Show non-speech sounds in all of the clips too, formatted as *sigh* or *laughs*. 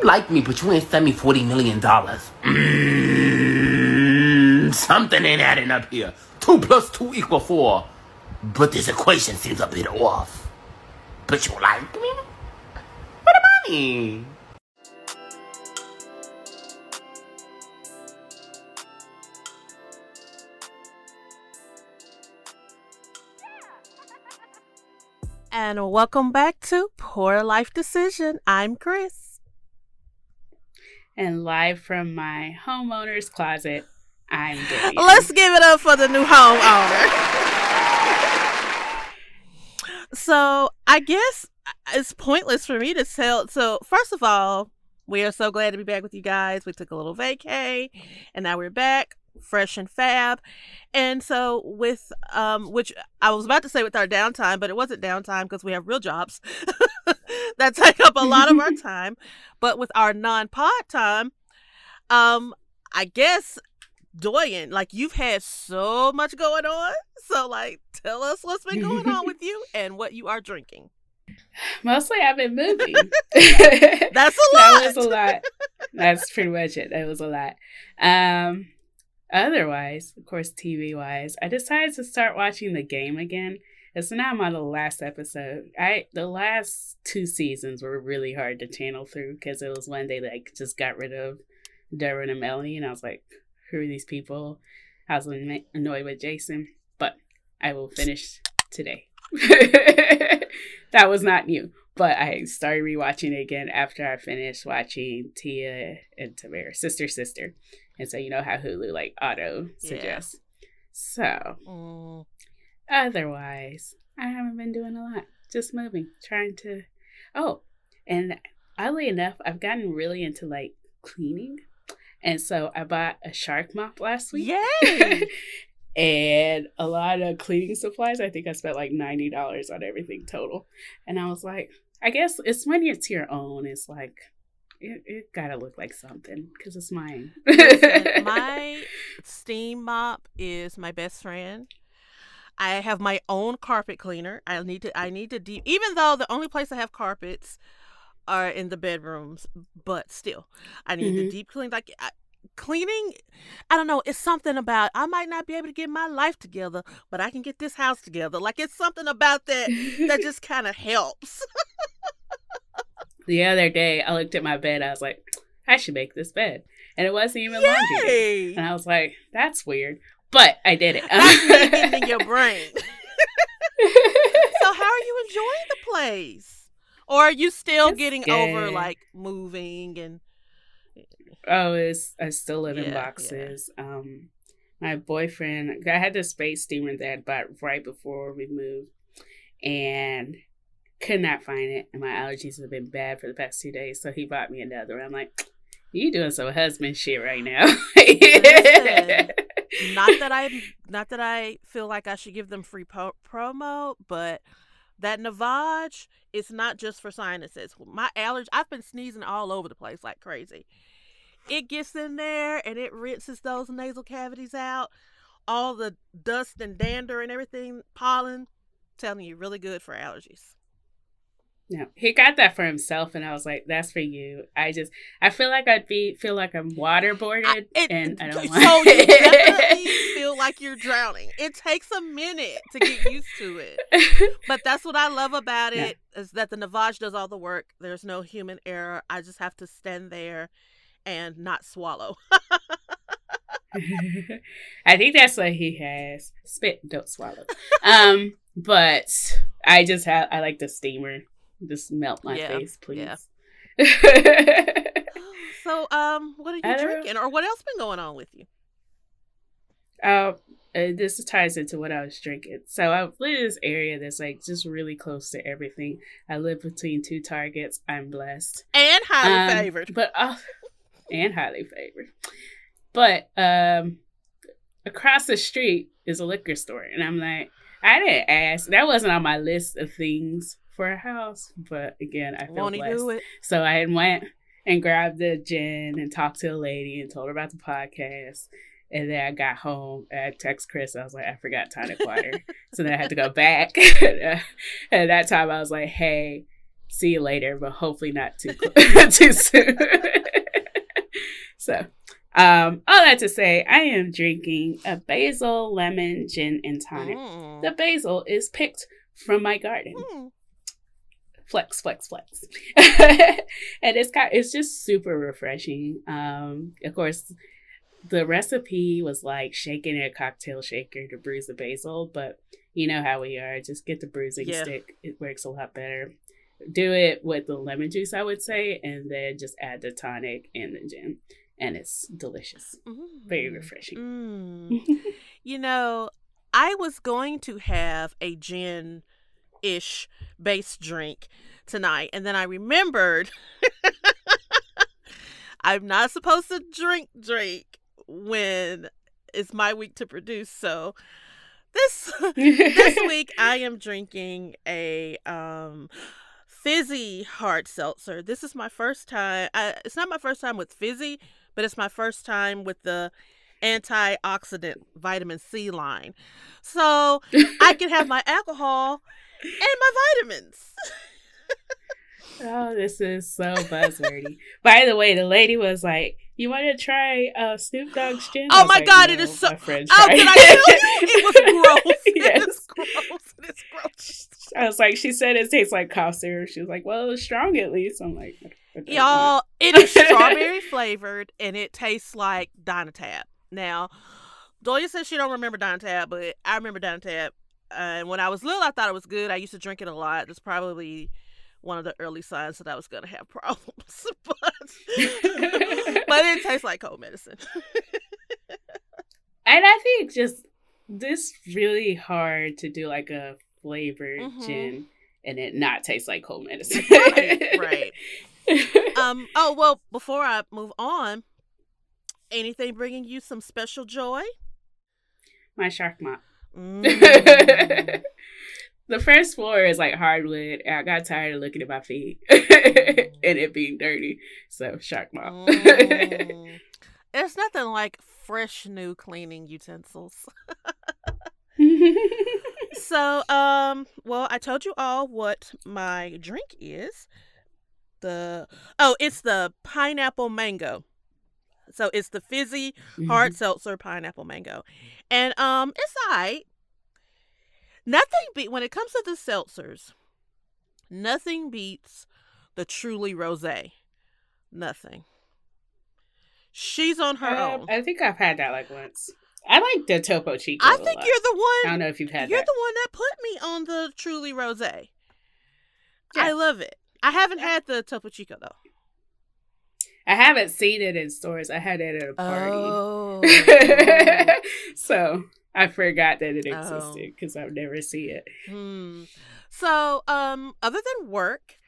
you like me, but you ain't send me forty million dollars. Mm, something ain't adding up here. Two plus two equal four, but this equation seems a bit off. But you like me? For the money. And welcome back to Poor Life Decision. I'm Chris. And live from my homeowner's closet, I'm Debbie. Let's give it up for the new homeowner. so I guess it's pointless for me to tell. So first of all, we are so glad to be back with you guys. We took a little vacay, and now we're back fresh and fab. And so with um which I was about to say with our downtime, but it wasn't downtime because we have real jobs *laughs* *laughs* that take up a lot of our *laughs* time. But with our non-pod time, um I guess Doyen, like you've had so much going on. So like tell us what's been going on with you *laughs* and what you are drinking. Mostly I've been moving. That's a lot. that was a lot. That's pretty much it. That was a lot. Um Otherwise, of course, TV wise, I decided to start watching the game again. It's now I'm on the last episode. I the last two seasons were really hard to channel through because it was when they like just got rid of Derwin and Melanie, and I was like, who are these people? I was annoyed with Jason, but I will finish today. *laughs* that was not new, but I started rewatching it again after I finished watching Tia and Tamera, sister sister. And so you know how Hulu like auto suggests. Yeah. So mm. Otherwise, I haven't been doing a lot. Just moving, trying to Oh, and oddly enough, I've gotten really into like cleaning. And so I bought a shark mop last week. Yay! *laughs* and a lot of cleaning supplies. I think I spent like $90 on everything total. And I was like, I guess it's when it's your own, it's like it, it gotta look like something because it's mine. Listen, my *laughs* steam mop is my best friend. I have my own carpet cleaner. I need to. I need to deep. Even though the only place I have carpets are in the bedrooms, but still, I need mm-hmm. to deep clean. Like I, cleaning, I don't know. It's something about. I might not be able to get my life together, but I can get this house together. Like it's something about that that *laughs* just kind of helps. the other day I looked at my bed. I was like, I should make this bed, and it wasn't even Yay! laundry. And I was like, that's weird, but I did it. That's *laughs* in your brain. so how are you enjoying the place, or are you still it's getting good. over like moving and? Oh, it's I still live yeah, in boxes. Yeah. Um, my boyfriend, I had this space steamer that I bought right before we moved, and could not find it, and my allergies have been bad for the past two days. So he bought me another. I'm like, you doing some husband shit right now. Listen, *laughs* not that *laughs* I, not that I feel like I should give them free po- promo, but that Navage is not just for sinuses. My allergy, I've been sneezing all over the place like crazy. It gets in there and it rinses those nasal cavities out. All the dust and dander and everything, pollen, telling you, really good for allergies. Yeah, he got that for himself, and I was like, "That's for you." I just, I feel like I'd be feel like I'm waterboarded, I, it, and I don't want. So you *laughs* definitely feel like you're drowning. It takes a minute to get used to it, *laughs* but that's what I love about it is that the Navage does all the work. There's no human error. I just have to stand there and not swallow. *laughs* I think that's what he has. Spit, don't swallow. Um, but I just have I like the steamer just melt my yeah. face, please. Yeah. *laughs* so, um, what are you drinking, or what else been going on with you? Uh, uh, this ties into what I was drinking. So I live in this area that's like just really close to everything. I live between two targets. I'm blessed and highly um, favored, but uh, and highly favored. But um, across the street is a liquor store, and I'm like, I didn't ask. That wasn't on my list of things for a house. But again, I feel Won't blessed. So I went and grabbed the gin and talked to a lady and told her about the podcast. And then I got home and I text Chris. I was like, I forgot tonic water. *laughs* so then I had to go back. and *laughs* at that time, I was like, hey, see you later, but hopefully not too *laughs* too soon. so, um, all that to say, I am drinking a basil lemon gin and tonic. Mm. The basil is picked from my garden. Mm. Flex, flex, flex. *laughs* and it's got it's just super refreshing. Um, of course, the recipe was like shaking a cocktail shaker to bruise the basil, but you know how we are. Just get the bruising Yeah. stick. It works a lot better. Do it with the lemon juice, I would say, and then just add the tonic and the gin. And it's delicious. Very Mm. refreshing. Mm. *laughs* you know, I was going to have a gin ish based drink tonight, and then I remembered *laughs* I'm not supposed to drink drink when it's my week to produce. So this *laughs* this week I am drinking a um fizzy hard seltzer. This is my first time. I, it's not my first time with fizzy, but it's my first time with the antioxidant vitamin C line. So I can have my alcohol and my vitamins. *laughs* Oh, this is so buzzwordy. By the way, the lady was like, "You want to try uh, Snoop Dogg's gin?" Oh my like, God, it "No, is so- my friend Oh, did I tell you? It was *laughs* gross. Yes. It is gross. It is gross. I was like, she said it tastes like cough syrup. She was like, "Well, it's strong at least." I'm like, "I don't want Y'all, it is strawberry *laughs* flavored and it tastes like Dimetapp. Now, Doya says she don't remember Dimetapp, but I remember Dimetapp. And when I was little, I thought it was good. I used to drink it a lot. It's probably one of the early signs that I was gonna have *laughs* problems. but *laughs* but it tastes like cold medicine. *laughs* And I think just this really hard to do like a flavored Mhm. gin and it not taste like cold medicine. right, right. Um. Oh well. Before I move on, anything bringing you some special joy? My shark mop. Mm. *laughs* the first floor is like hardwood. And I got tired of looking at my feet *laughs* and it being dirty. So shark mop. Mm. *laughs* There's nothing like fresh new cleaning utensils. so, um, well, I told you all what my drink is. The oh, it's the pineapple mango. So it's the fizzy hard seltzer pineapple mango, and um, it's alright. Nothing beat when it comes to the seltzers. Nothing beats the truly rosé. Nothing. She's on her Um, own. I think I've had that like once. I like the Topo Chico. I think lot. you're the one. I don't know if you've had You're that. the one that put me on the truly rosé. I love it. I haven't had the Topo Chico though. I haven't seen it in stores. I had it at a party. Oh. *laughs* so I forgot that it Oh. existed because I've never seen it. Hmm. So, um, other than work,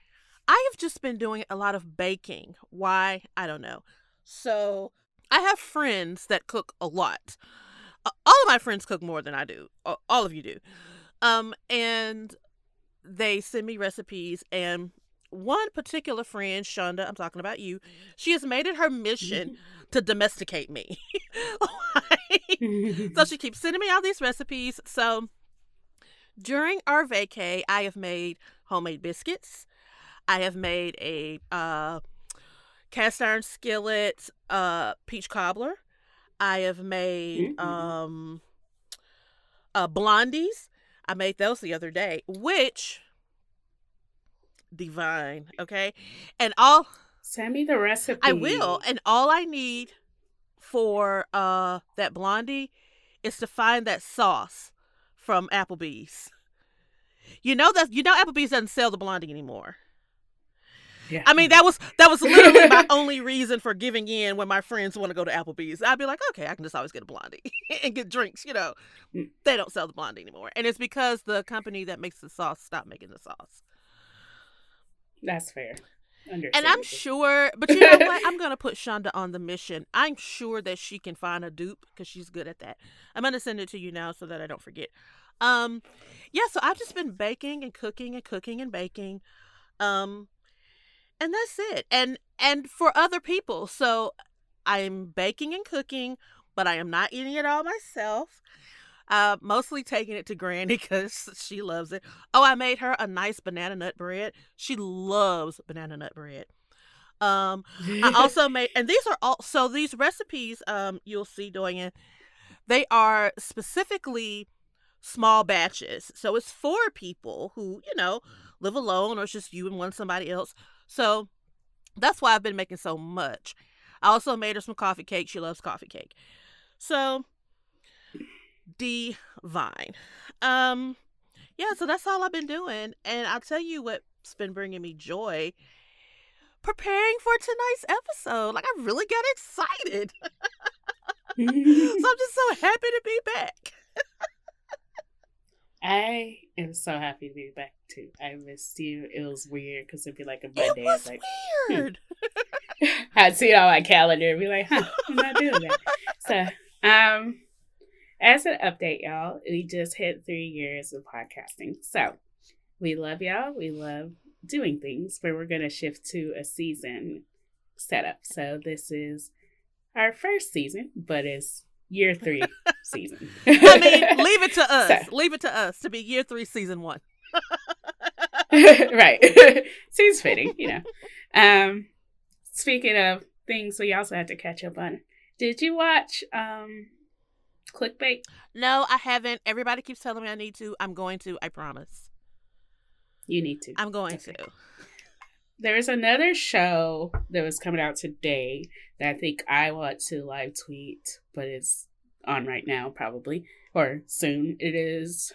I have just been doing a lot of baking. Why? I don't know. So, I have friends that cook a lot. Uh, all of my friends cook more than I do. All of you do. Um, and they send me recipes and one particular friend, Shonda, I'm talking about you, she has made it her mission *laughs* to domesticate me. *laughs* so she keeps sending me all these recipes. So during our vacay, I have made homemade biscuits. I have made a uh, cast iron skillet uh, peach cobbler. I have made Mm. um, uh, blondies. I made those the other day, which divine. Okay, and all Send me the recipe. I will. And all I need for uh that blondie is to find that sauce from Applebee's. You know that you know Applebee's doesn't sell the blondie anymore. Yeah. I mean that was that was literally my only reason for giving in when my friends want to go to Applebee's. I'd be like, okay, I can just always get a blondie *laughs* and get drinks. You know, Mm. they don't sell the blondie anymore, and it's because the company that makes the sauce stopped making the sauce. That's fair. And I'm sure, but you know *laughs* what? I'm gonna put Shonda on the mission. I'm sure that she can find a dupe because she's good at that. I'm gonna send it to you now so that I don't forget. Um, yeah. So I've just been baking and cooking and cooking and baking, um, and that's it. And and for other people, so I'm baking and cooking, but I am not eating it all myself. Uh, mostly taking it to Granny *laughs* because she loves it. Oh, I made her a nice banana nut bread. She loves banana nut bread. Um, I *laughs* also made, and these are all so these recipes. Um, you'll see doing it. They are specifically small batches, so it's for people who you know live alone or it's just you and one somebody else. So that's why I've been making so much. I also made her some coffee cake. She loves coffee cake. So divine. Um yeah, so that's all I've been doing. And I'll tell you what's been bringing me joy. Preparing for tonight's episode. Like I really got excited. *laughs* so I'm just so happy to be back. I am so happy to be back too. I missed you. It was weird because it'd be like a Monday. It was like, weird. Hmm. *laughs* I'd see it on my calendar and be like, huh, I'm not doing that. so, um, as an update, y'all, we just hit three years of podcasting. So, we love y'all. We love doing things, but we're going to shift to a season setup. So, this is our first season, but it's year three *laughs* season. I mean, leave it to *laughs* us. So. Leave it to us to be year three, season one. *laughs* right. Seems fitting, you know. Um, speaking of things we also had to catch up on, did you watch um, Clickbait? No, I haven't. Everybody keeps telling me I need to. I'm going to. I promise. You need to. I'm going okay. to. There's another show that was coming out today that I think I want to live tweet, but it's on right now, probably, or soon. It is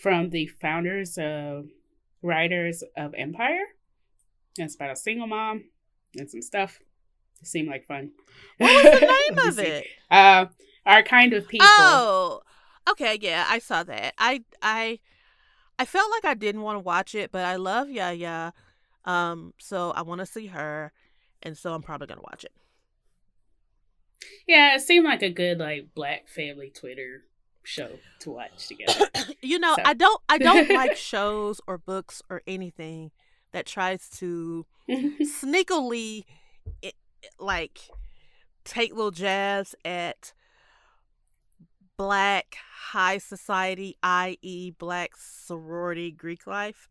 from the founders of writers of Empire. It's about a single mom and some stuff. It seemed like fun. What was the name *laughs* of it? Uh, our kind of people. Oh, okay, yeah, I saw that. I I I felt like I didn't want to watch it, but I love Yaya. Um, so I want to see her, and so I'm probably gonna watch it. Yeah, it seemed like a good like black family Twitter show to watch together. *coughs* you know, so. I don't I don't like *laughs* shows or books or anything that tries to *laughs* sneakily it, like take little jabs at black high society, i.e., black sorority Greek life.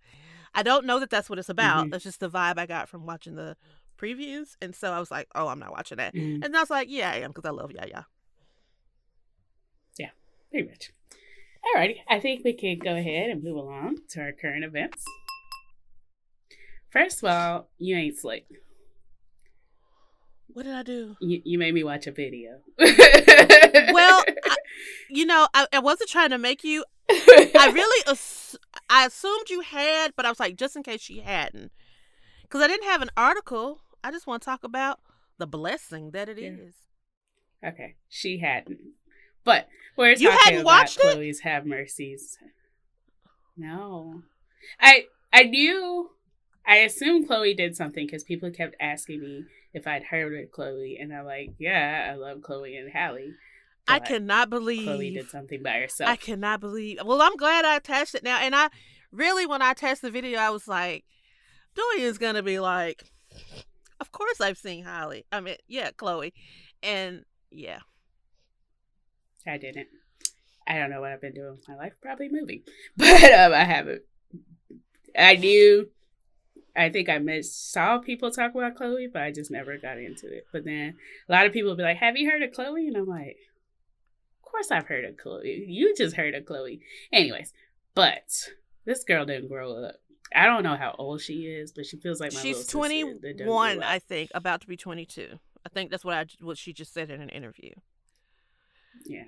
I don't know that that's what it's about. Mm-hmm. That's just the vibe I got from watching the previews. And so I was like, oh, I'm not watching that. Mm-hmm. And I was like, yeah, I am because I love Yaya. Yeah, pretty much. Alrighty, I think we can go ahead and move along to our current events. First of all, you ain't slick. What did I do? You, you made me watch a video. well, I, *laughs* you know, I, I wasn't trying to make you. I really, ass- I assumed you had, but I was like, just in case you hadn't, because I didn't have an article. I just want to talk about the blessing that it yeah. is. Okay, she hadn't, but we're you hadn't watched Chloe's it? Have Mercies. No, I I knew. I assumed Chloe did something because people kept asking me if I'd heard of Chloe, and I'm like, yeah, I love Chloe and Halle. I cannot believe Chloe did something by herself. I cannot believe. Well, I'm glad I attached it now, and I really, when I attached the video, I was like, is gonna be like, of course I've seen Halle. I mean, yeah, Chloe, and yeah, I didn't. I don't know what I've been doing with my life. Probably moving, *laughs* but um, I haven't. I knew. I think I saw people talk about Chloe, but I just never got into it. But then a lot of people be like, "Have you heard of Chloe?" And I'm like, "Of course I've heard of Chloe. You just heard of Chloe." Anyways, but this girl didn't grow up. I don't know how old she is, but she feels like my she's twenty one. I think about to be twenty two. I think that's what I what she just said in an interview. Yeah,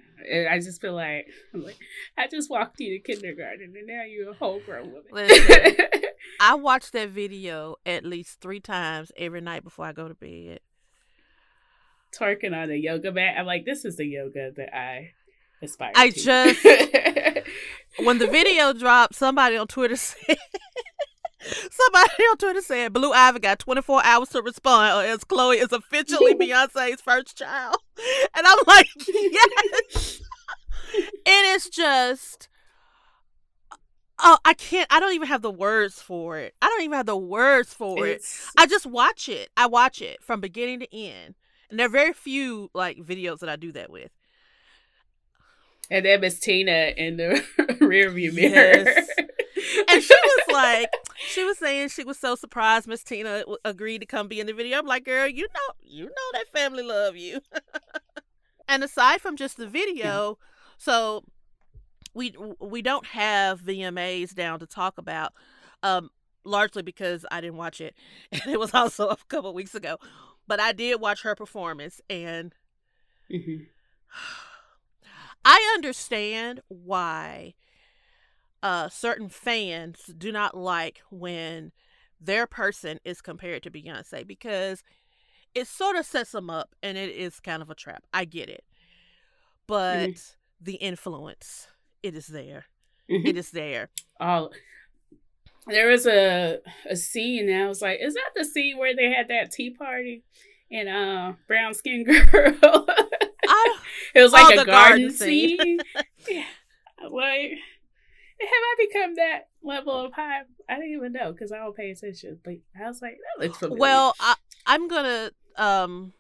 I just feel like I'm like I just walked you to kindergarten and now you're a whole grown woman. Listen, *laughs* I watch that video at least three times every night before I go to bed. Twerking on a yoga mat. I'm like, this is the yoga that I aspire. I to. just *laughs* when the video dropped, somebody on Twitter *laughs* said *laughs* Somebody on Twitter said Blue Ivy got 24 hours to respond, or as Chloe is officially *laughs* Beyonce's first child. *laughs* And I'm like, yes. And it is just. Oh, I can't. I don't even have the words for it. I don't even have the words for it's... it. I just watch it. I watch it from beginning to end. And there are very few like videos that I do that with. And then Miss Tina in the rearview mirror. Yes. And she was *laughs* like, she was saying she was so surprised Miss Tina w- agreed to come be in the video. I'm like, girl, you know, you know that family love you. *laughs* and aside from just the video, so we we don't have VMAs down to talk about, um, largely because I didn't watch it, *laughs* and it was also a couple weeks ago. But I did watch her performance, and Mhm. *sighs* I understand why uh, certain fans do not like when their person is compared to Beyonce because it sort of sets them up and it is kind of a trap. I get it. But the influence, it is there. Mhm. It is there. Oh, there was a a scene, and I was like, "Is that the scene where they had that tea party?" And uh, brown skin *laughs* girl. I, it was Oh, like the a garden garden, scene. scene. *laughs* yeah, like have I become that level of high? I didn't even know because I don't pay attention. But I was like, that looks familiar. well, I, I'm gonna um,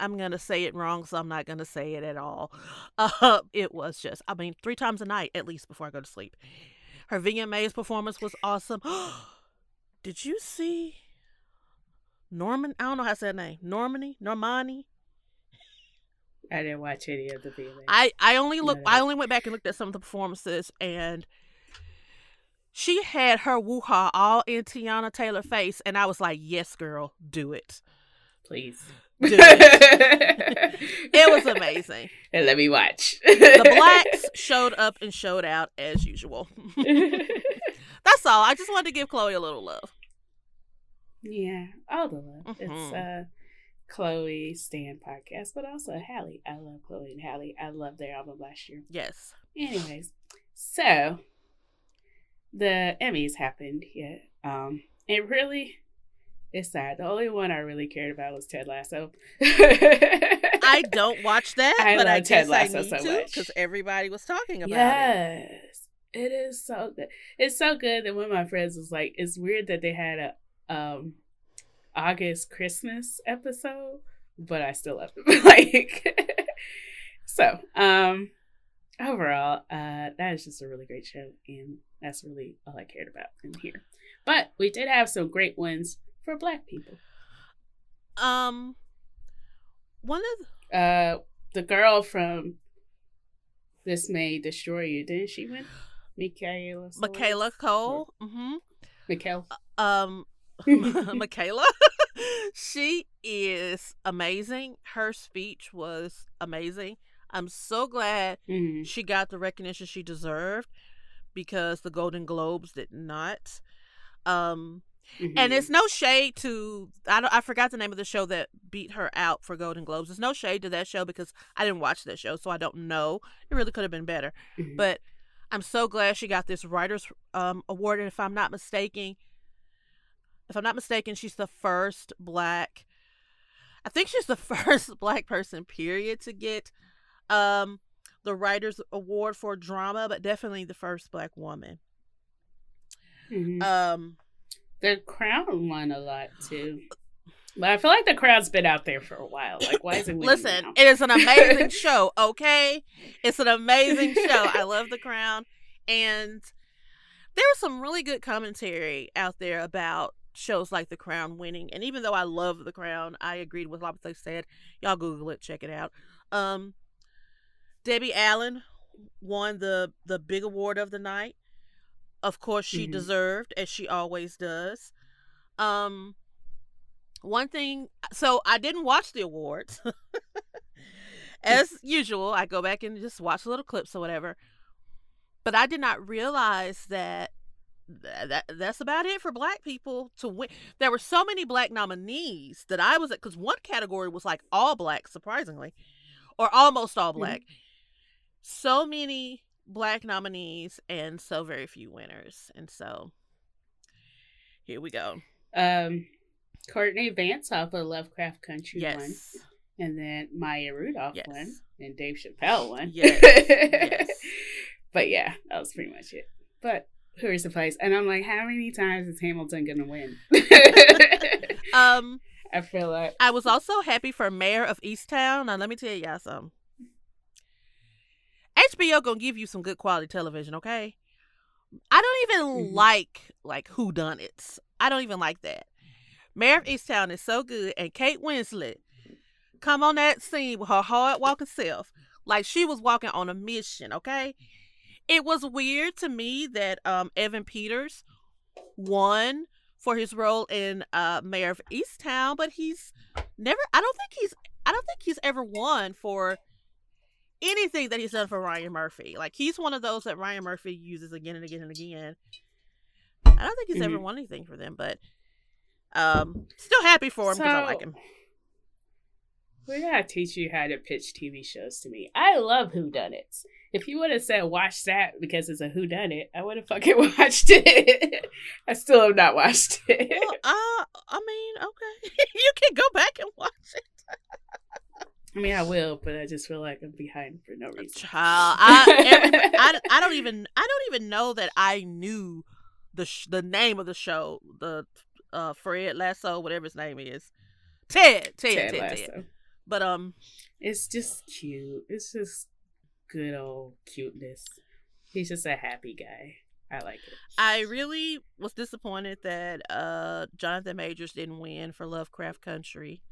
I'm gonna say it wrong, so I'm not gonna say it at all. *laughs* Uh, it was just, I mean, three times a night at least before I go to sleep. Her VMA's performance was awesome. *gasps* Did you see Norman? I don't know how to say her name. Normani, Normani. I didn't watch any of the VMAs. I I only look. No. I only went back and looked at some of the performances, and she had her woo ha all in Teyana Taylor face, and I was like, "Yes, girl, do it." Please. Do *laughs* it. It was *laughs* amazing. And let me watch. The blacks showed up and showed out as usual. *laughs* That's all. I just wanted to give Chloe a little love. yeah, all the love. It's Mhm. uh Chloe Stan podcast, but also Halle. I love Chloe and Halle. I love their album last year. Yes. Anyways, so the Emmys happened. yet. um, and really, it's sad. The only one I really cared about was Ted Lasso. *laughs* I don't watch that, I but I Ted guess I need so to much. because everybody was talking about it. yes, it is so good. It's so good that one of my friends was like, "It's weird that they had a um August Christmas episode, but I still love it." *laughs* like, *laughs* so um, overall, uh, that is just a really great show, and that's really all I cared about in here. But we did have some great ones for Black people. Um, one of the, Uh, the girl from This May Destroy You, didn't she win? Michaela. Solis? Michaela Coel. Mm-hmm. Michaela. Um, *laughs* *laughs* Michaela. *laughs* she is amazing. Her speech was amazing. I'm so glad Mhm. she got the recognition she deserved because the Golden Globes did not. Um, and Mhm. it's no shade to I don't, I forgot the name of the show that beat her out for Golden Globes. It's no shade to that show because I didn't watch that show, so I don't know. It really could have been better. Mhm. But I'm so glad she got this writers um, award. And if I'm not mistaken, if I'm not mistaken, she's the first black. I think she's the *laughs* first black person, period, to get um, the writers award for drama, but definitely the first black woman. Mhm. Um, the Crown won a lot too. But I feel like the Crown's been out there for a while. Like, why is it? Listen, now? it is an amazing *laughs* show, okay? It's an amazing show. I love The Crown. And there was some really good commentary out there about shows like The Crown winning. And even though I love The Crown, I agreed with a lot of what they said. Y'all Google it, check it out. Um, Debbie Allen won the the big award of the night. Of course, she Mhm. deserved, as she always does. Um, one thing, so I didn't watch the awards. *laughs* As usual, I go back and just watch little clips or whatever. But I did not realize that th- that that's about it for black people to win. There were so many black nominees that I was at because one category was like all black, surprisingly, or almost all Mhm. black. So many black nominees and so very few winners, and so here we go. um, Courtney Vance off of Lovecraft Country won, Yes, and then Maya Rudolph Yes. won, and Dave Chappelle won. Yes. *laughs* Yes. But yeah, that was pretty much it. But who is the place? And I'm like, how many times is Hamilton gonna win? *laughs* um. *laughs* I feel like I was also happy for Mare of Easttown. Now let me tell y'all something. HBO gonna give you some good quality television, okay? I don't even Mhm. like like who done it. I don't even like that. Mare of Easttown is so good, and Kate Winslet come on that scene with her hard walking self, like she was walking on a mission. Okay, it was weird to me that um Evan Peters won for his role in uh Mare of Easttown, but he's never. I don't think he's. I don't think he's ever won for anything that he's done for Ryan Murphy. Like he's one of those that Ryan Murphy uses again and again and again. I don't think he's ever Mhm. won anything for them, but um, still happy for him because I like him. We gotta teach you how to pitch TV shows to me. I love Who Done It. If you would have said watch that because it's a Who Done It, I would have fucking *laughs* watched it. I still have not watched it. Well, uh, I mean, okay, *laughs* you can go back and watch it. *laughs* I mean, I will, but I just feel like I'm behind for no reason. Child, I, *laughs* I, I don't even I don't even know that I knew the sh- the name of the show, the uh Fred Lasso, whatever his name is, Ted, Ted, Ted, Ted Ted. Lasso. But um, It's just cute. It's just good old cuteness. He's just a happy guy. I like it. I really was disappointed that uh Jonathan Majors didn't win for Lovecraft Country.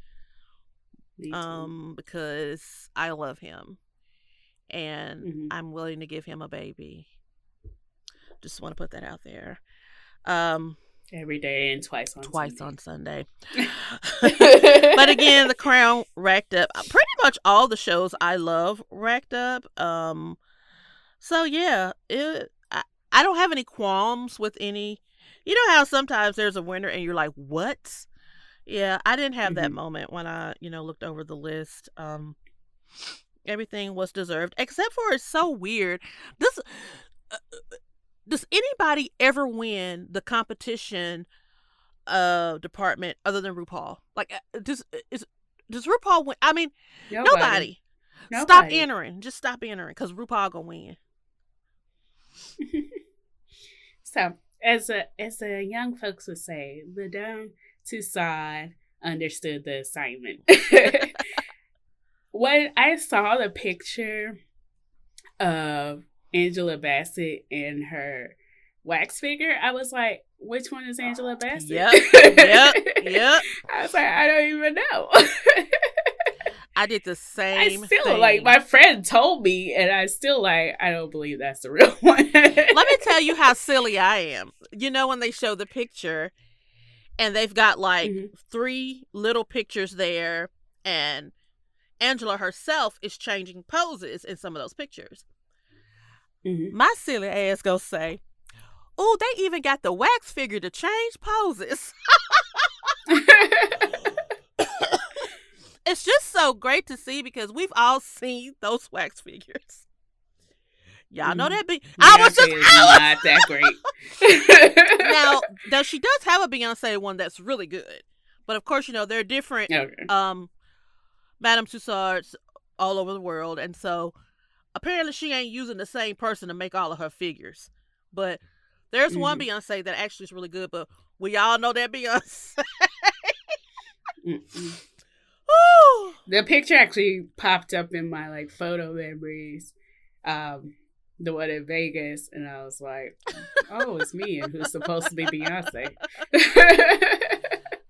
Um, because I love him, and Mhm. I'm willing to give him a baby. Just want to put that out there. Um, Every day and twice on twice Sunday. on Sunday. *laughs* but again, The *laughs* Crown racked up uh, pretty much all the shows I love racked up. Um, so yeah, it. I, I don't have any qualms with any. You know how sometimes there's a winner and you're like, what? Yeah, I didn't have that Mhm. moment when I, you know, looked over the list. Um, everything was deserved except for it's so weird. This. Uh, does anybody ever win the competition uh department other than RuPaul? Like uh, does is does RuPaul win? I mean, nobody. Stop Nobody. entering. Just stop entering cuz RuPaul going to win. *laughs* So, as a as the young folks would say, Madame Tussauds understood the assignment. *laughs* when I saw the picture of Angela Bassett in her wax figure, I was like, "Which one is Angela Bassett?" Yep, yep, Yep. *laughs* I was like, "I don't even know." I did the *laughs* same. I still thing. like my friend told me, and I still like I don't believe that's the real one. Let me tell you how silly I am. You know when they show the picture and they've got like Mhm. three little pictures there and Angela herself is changing poses in some of those pictures. Mhm. My silly ass go say, "Oh, they even got the wax figure to change poses." *laughs* *laughs* it's just so great to see because we've all seen those wax figures. Y'all know that be I was just Beyonce is I was- not that great. *laughs* now now she does have a Beyonce one that's really good. But of course, you know, they're different okay. um Madame Tussauds all over the world and so apparently she ain't using the same person to make all of her figures. But there's one Mm-hmm. Beyonce that actually is really good, but we all know that Beyonce. *laughs* The picture actually popped up in my like photo memories. Um, the one in Vegas, and I was like, "Oh, it's me, and who's supposed to be Beyonce?" *laughs*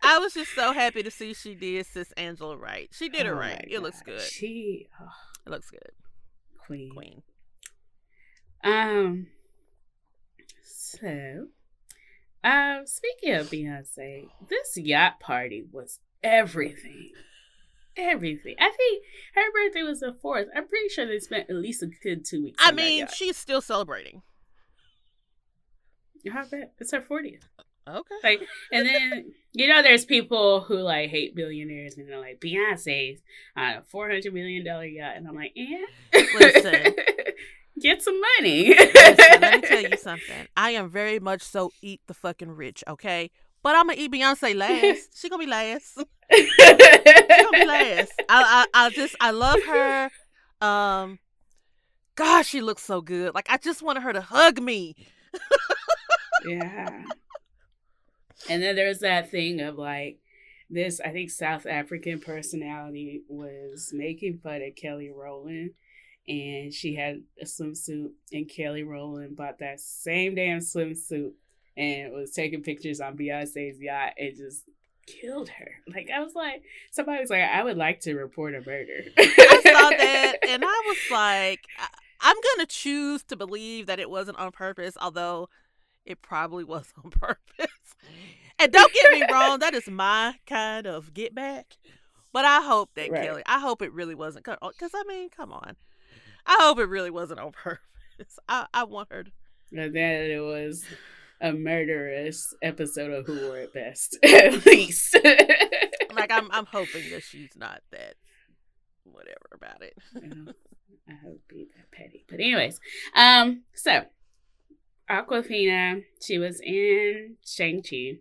I was just so happy to see she did Sis Angela right. She did it Oh right. my It looks good. She, oh, It looks good. queen. Queen. Um. So, um, speaking of Beyonce, this yacht party was everything. Everything. I think her birthday was the fourth. I'm pretty sure they spent at least a good two weeks. I mean, she's still celebrating. How bad? It's her 40th. Okay. Like, and then you know, there's people who like hate billionaires, and they're like Beyonce's on a 400 million dollar yacht, and I'm like, eh. Listen. *laughs* get some money. Listen, let me tell you *laughs* something. I am very much so eat the fucking rich, okay? But I'm gonna eat Beyonce last. *laughs* She gonna be last. *laughs* She gonna be last. I, I I just I love her. Um, gosh, she looks so good. Like I just wanted her to hug me. yeah. *laughs* And then there's that thing of like this. I think South African personality was making fun of Kelly Rowland, and she had a swimsuit, and Kelly Rowland bought that same damn swimsuit and was taking pictures on Beyonce's yacht and just killed her. *laughs* Like I was like, somebody was like, I would like to report a murder. I saw that *laughs* and I was like, I- I'm gonna choose to believe that it wasn't on purpose, although it probably was *laughs* on purpose. And don't get me wrong, that is my kind of get back. But I hope that Right. Kelly, I hope it really wasn't, because I mean, come on, I hope it really wasn't on purpose. I, I want her to. Then it was a murderous episode of Who Wore It Best, *laughs* at least. Like I'm, I'm hoping that she's not that whatever about it. *laughs* Well, I hope be that petty. But anyways, um, so Awkwafina, she was in Shang-Chi.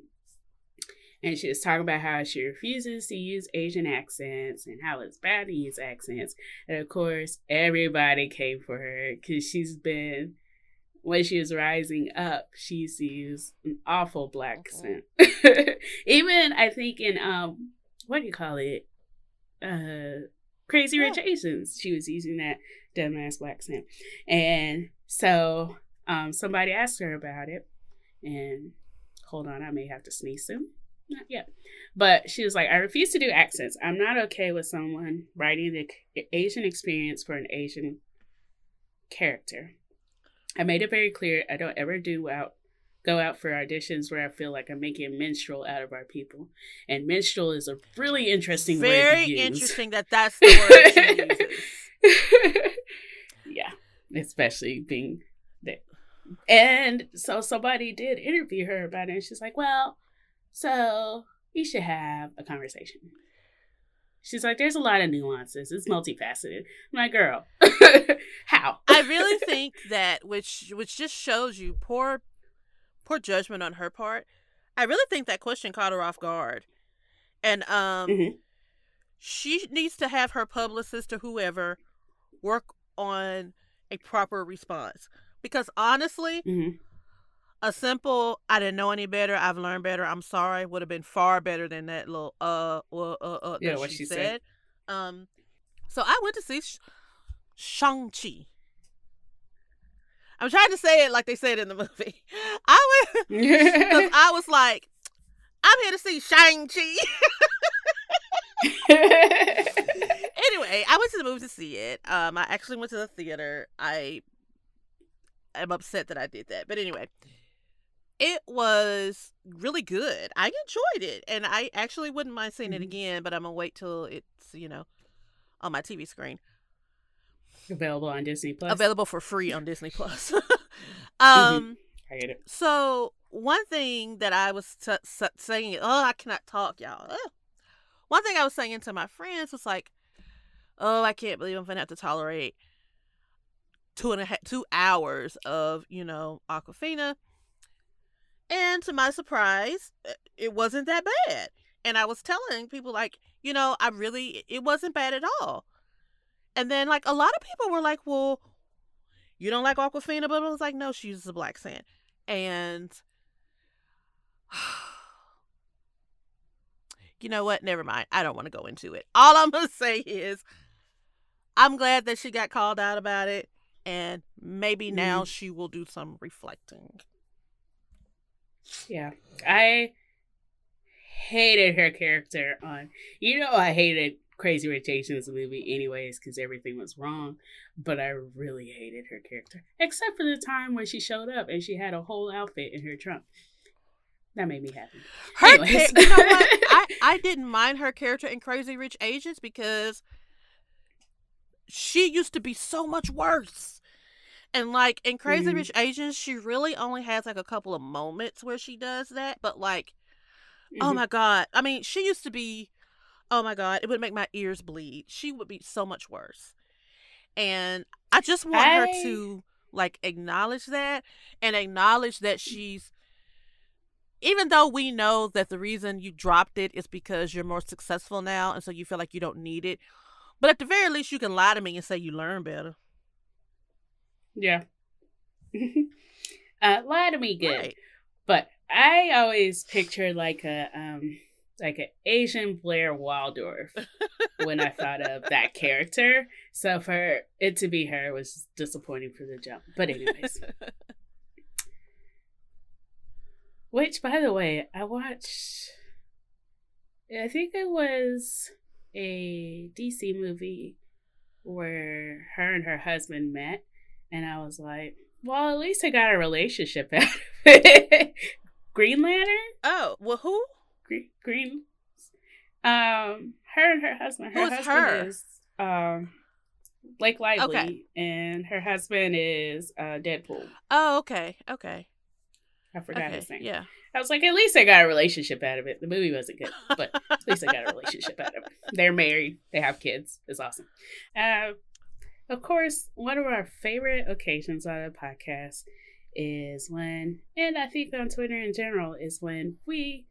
And she was talking about how she refuses to use Asian accents and how it's bad to use accents. And of course, everybody came for her because she's been, when she was rising up, she use an awful black Mhm. accent. *laughs* Even, I think, in, um, what do you call it? Uh, Crazy Rich Asians. She was using that dumbass black accent. And so um, somebody asked her about it. And hold on, I may have to sneeze soon. Not yet. But she was like, I refuse to do accents. I'm not okay with someone writing the Asian experience for an Asian character. I made it very clear I don't ever do out go out for auditions where I feel like I'm making minstrel out of our people. And minstrel is a really interesting word Very interesting that that's the word uses. *laughs* yeah, especially being there. And so somebody did interview her about it, and she's like, "Well, so you should have a conversation." She's like, "There's a lot of nuances. It's multifaceted." I'm like, "Girl, *laughs* how?" I really *laughs* think that which which just shows you poor poor judgment on her part. I really think that question caught her off guard. And um Mhm. she needs to have her publicist or whoever work on a proper response. Because honestly, Mhm. A simple I didn't know any better, I've learned better, I'm sorry would have been far better than that little uh uh uh, uh Yeah, that what she, she said. said. Um so I went to see Sh- Shang-Chi. I'm trying to say it like they said in the *laughs* movie. I went *laughs* because I was like, I'm here to see Shang-Chi. *laughs* anyway, I went to the movie to see it. Um, I actually went to the theater. I am upset that I did that, but anyway, it was really good. I enjoyed it, and I actually wouldn't mind seeing it Mhm. again. But I'm gonna wait till it's you know on my TV screen, Available on Disney Plus. available for free on Disney Plus. *laughs* um. I get it. So one thing that I was t- s- saying, oh, I cannot talk, y'all. Ugh. One thing I was saying to my friends was like, oh, I can't believe I'm gonna have to tolerate two and a half, two hours of you know Awkwafina. And to my surprise, uh, it wasn't that bad. And I was telling people like, you know, I really, it wasn't bad at all. And then like a lot of people were like, well, you don't like Awkwafina, but I was like, no, she uses a black sand. And *sighs* you know what? Never mind. I don't want to go into it. All I'm gonna *laughs* say is I'm glad that she got called out about it, and maybe now she will do some reflecting. Yeah. I hated her character on you know I hated Crazy Rich Asians movie anyways because everything was wrong. But I really hated her character. Except for the time when she showed up and she had a whole outfit in her trunk. That made me happy. Her, cha- you know what? *laughs* I I didn't mind her character in Crazy Rich Asians because she used to be so much worse. And like in Crazy Mhm. Rich Asians, she really only has like a couple of moments where she does that, but like Oh Mhm. my god. I mean, she used to be oh my god, it would make my ears bleed. She would be so much worse. And I just want her to like acknowledge that and acknowledge that she's even though we know that the reason you dropped it is because you're more successful now and so you feel like you don't need it. But at the very least you can lie to me and say you learn better. Yeah. *laughs* uh lie to me good. Right. But I always picture like a um like an Asian Blair Waldorf *laughs* when I thought of that character. So for it to be her was disappointing for the jump. But anyways. *laughs* Which by the way, I watched I think it was a DC movie where her and her husband met and I was like, well, at least I got a relationship *laughs* out of it. Green Lantern? Oh, well, who? Green, Green. Um, her and her husband. Her Who's husband her? is um, Blake Lively, Okay. and her husband is uh Deadpool. Oh, okay, okay, I forgot okay. his name. Yeah. I was like, at least I got a relationship out of it. The movie wasn't good, but at least I got a relationship out of it. They're married. They have kids. It's awesome. Uh, of course, one of our favorite occasions on the podcast is when, and I think on Twitter in general, is when we,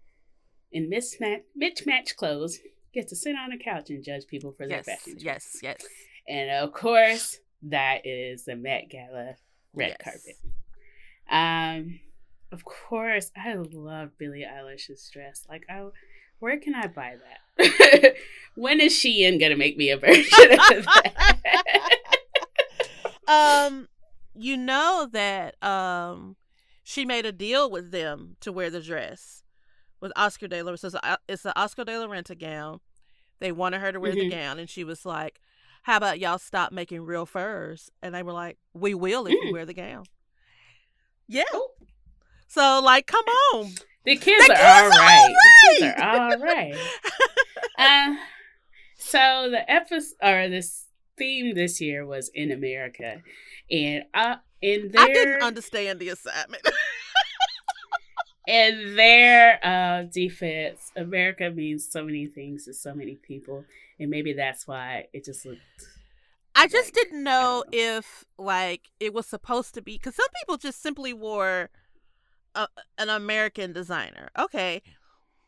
in mismatch, mismatch clothes, get to sit on a couch and judge people for their Yes, fashion. yes, yes. And of course, that is the Met Gala red Yes. carpet. Um, of course, I love Billie Eilish's dress. Like, I, where can I buy that? *laughs* when is Shein gonna make me a version of that? *laughs* Um, you know that um, she made a deal with them to wear the dress with Oscar De La. So it's a, it's the Oscar De La Renta gown. They wanted her to wear the Mhm. gown, and she was like, "How about y'all stop making real furs?" And they were like, "We will if you Mm. wear the gown." Yeah. Oh. So like, come on. the kids The are kids all are right. The kids are all right. *laughs* Uh, so the episode or this theme this year was in America, and uh, in their I didn't understand the assignment. *laughs* and their uh, defense, America means so many things to so many people, and maybe that's why it just looked. I just Like, didn't know know. if like it was supposed to be because some people just simply wore a, an American designer. Okay,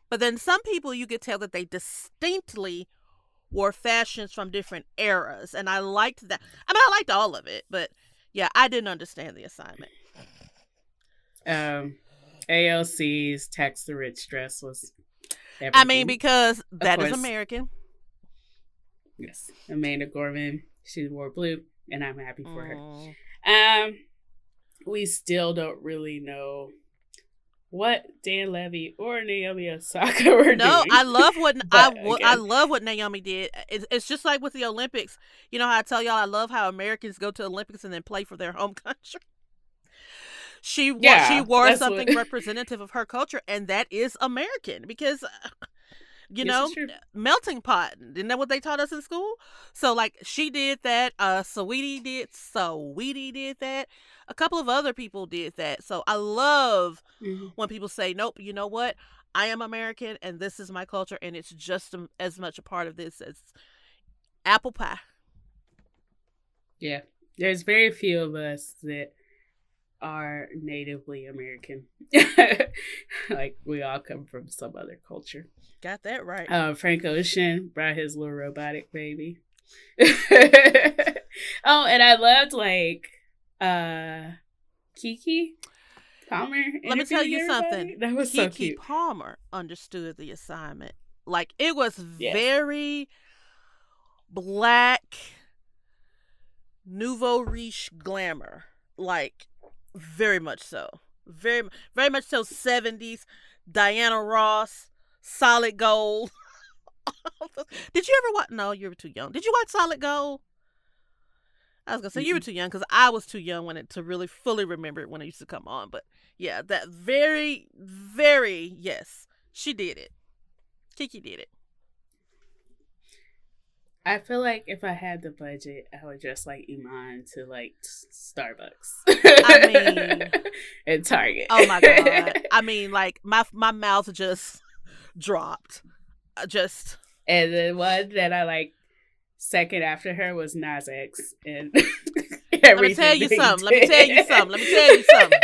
but then some people you could tell that they distinctly wore fashions from different eras, and I liked that. I mean, I liked all of it, but yeah, I didn't understand the assignment. Um, AOC's tax the rich dress was. I mean, because that is. American. yes, Amanda Gorman, she wore blue, and I'm happy for her. Um, we still don't really know what Dan Levy or Naomi Osaka *laughs* were No, doing. I love what *laughs* I, I love what Naomi did. It's, it's just like with the Olympics. You know how I tell y'all I love how Americans go to Olympics and then play for their home *laughs* country. She Yeah, she wore something what- representative of her culture, and that is American because. You know, melting pot. Isn't that what they taught us in school? So like she did that. Uh, Sweetie did. Sweetie did that. A couple of other people did that. So I love Mhm. when people say, "Nope, you know what? I am American, and this is my culture, and it's just um, as much a part of this as apple pie." Yeah, there's very few of us that are natively American. *laughs* like we all come from some other culture. Got that right. Uh, Frank Ocean brought his little robotic baby. *laughs* oh, and I loved like uh Keke Palmer. Let me tell you everybody. something. That was so Keke cute. Palmer understood the assignment. Like it was Yes. very black nouveau riche glamour. Like very much so. Very very much so 70s Diana Ross, Solid Gold. *laughs* Did you ever watch No, you were too young. Did you watch Solid Gold? I was gonna say you were too young because I was too young when it to really fully remember it when it used to come on. But yeah, that very, very yes, she did it. Keke did it. I feel like if I had the budget, I would dress like Iman to like Starbucks. I mean- *laughs* and Target. Oh my god! *laughs* I mean, like my my mouth just dropped. Just and the one that I like second after her was Nas X. And *laughs* let me tell you something. Let me tell you something. Let me tell you something.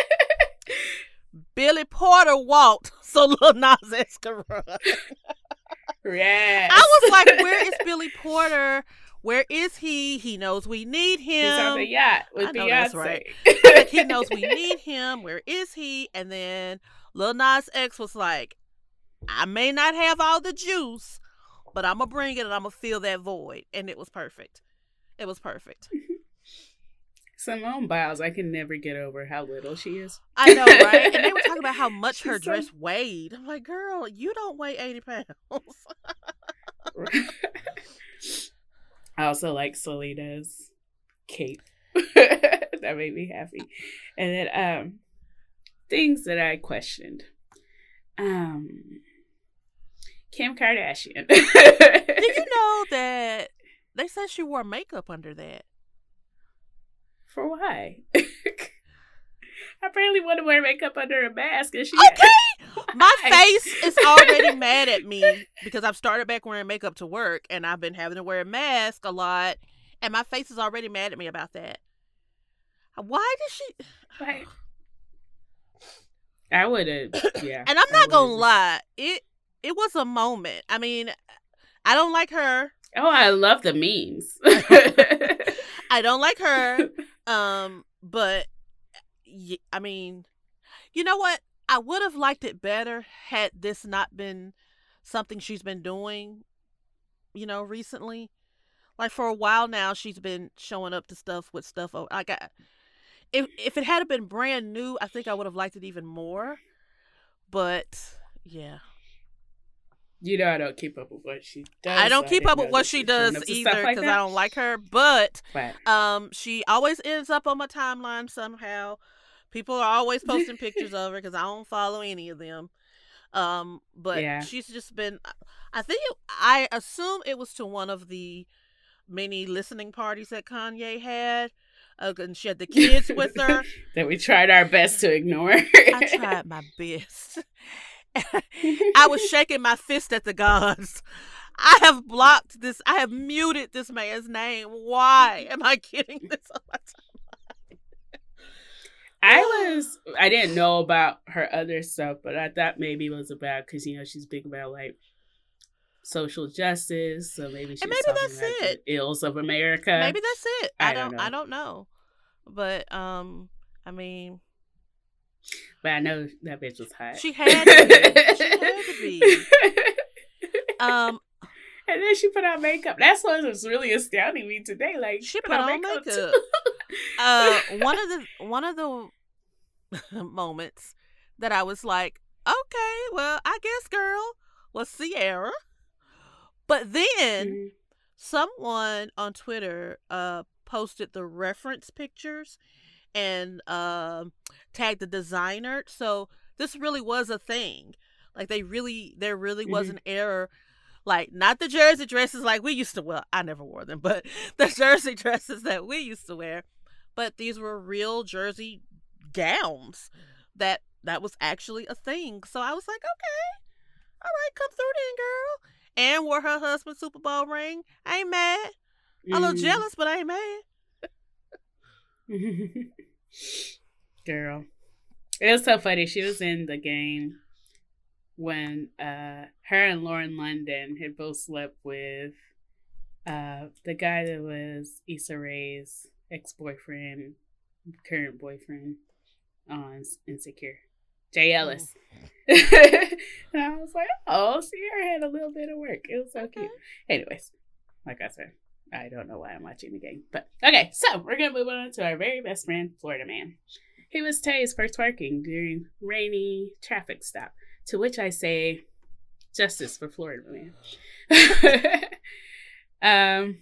Billy Porter walked so Lil Nas X could run. Yes. I was like, where is *laughs* Billy Porter? Where is he? He knows we need him. He's on the yacht with I know Beyonce. that's right. like he knows we need *laughs* him. Where is he? And then Lil Nas X was like, I may not have all the juice, but I'm gonna bring it and I'm gonna fill that void. And it was perfect. It was perfect. *laughs* Simone Biles, I can never get over how little she is. I know, right? And they were talking about how *laughs* much She's her so- dress weighed. I'm like, girl, you don't weigh 80 pounds. *laughs* I also like Selena's cape. *laughs* that made me happy. And then um things that I questioned. Um Kim Kardashian. Did you know that they said she wore makeup under that? For why? *laughs* I barely want to wear makeup under a mask and she Okay. *laughs* My face is already *laughs* mad at me because I've started back wearing makeup to work and I've been having to wear a mask a lot. And my face is already mad at me about that. Why did she? Like, *sighs* I would have *clears throat* yeah. And I'm not gonna lie, it it was a moment. I mean, I don't like her. Oh, I love the memes. I don't like her. Um, but I mean, you know what? I would have liked it better had this not been something she's been doing, you know, recently. Like for a while now, she's been showing up to stuff with stuff. o- Like, I, if if it had been brand new, I think I would have liked it even more. But yeah, You know I don't keep up with what she does. I don't so keep didn't up with what she does either because like I don't like her. But But Um, she always ends up on my timeline somehow. People are always *laughs* posting pictures of her because I don't follow any of them. Um, but Yeah. she's just been. I think it, I assume it was to one of the many listening parties that Kanye had, uh, and she had the kids with her. *laughs* that we tried our best to *laughs* ignore. I tried my best. *laughs* I was shaking my fist at the gods. I have blocked this. I have muted this man's name. Why am I getting this on my time? I was I didn't know about her other stuff, but I thought maybe it was about because you know she's big about like social justice, so maybe she's maybe talking that's about the it. ills of America. Maybe that's it. I, I don't. don't I don't know. But um, I mean, but I know that bitch was hot. she had to be. She had to be. *laughs* Um, and then she put on makeup. That's what was really astounding me today. Like she put on too. makeup. uh, *laughs* one of the one of the *laughs* moments that I was like, okay, well, I guess, girl, was Ciara. But then Mhm. someone on Twitter uh posted the reference pictures and um tagged the designer. So this really was a thing. Like they really there really was Mhm. an error. Like not the jersey dresses like we used to well, I never wore them, but *laughs* the jersey dresses that we used to wear. But these were real jersey gowns that that was actually a thing. So I was like, okay, all right, come through then, girl. And wore her husband's Super Bowl ring. I ain't mad. I'm a little jealous, but I ain't mad. *laughs* Girl. It was so funny. She was in the game when uh her and Lauren London had both slept with uh the guy that was Issa Rae's ex boyfriend, current boyfriend on Insecure. Jay Ellis. *laughs* and I was like, oh, Ciara had a little bit of work. It was so cute. Anyways, like I said, I don't know why I'm watching the game. But okay, so we're gonna move on to our very best friend, Florida Man. He was tased for twerking during rainy traffic stop. To which I say, justice for Florida Man. *laughs* um.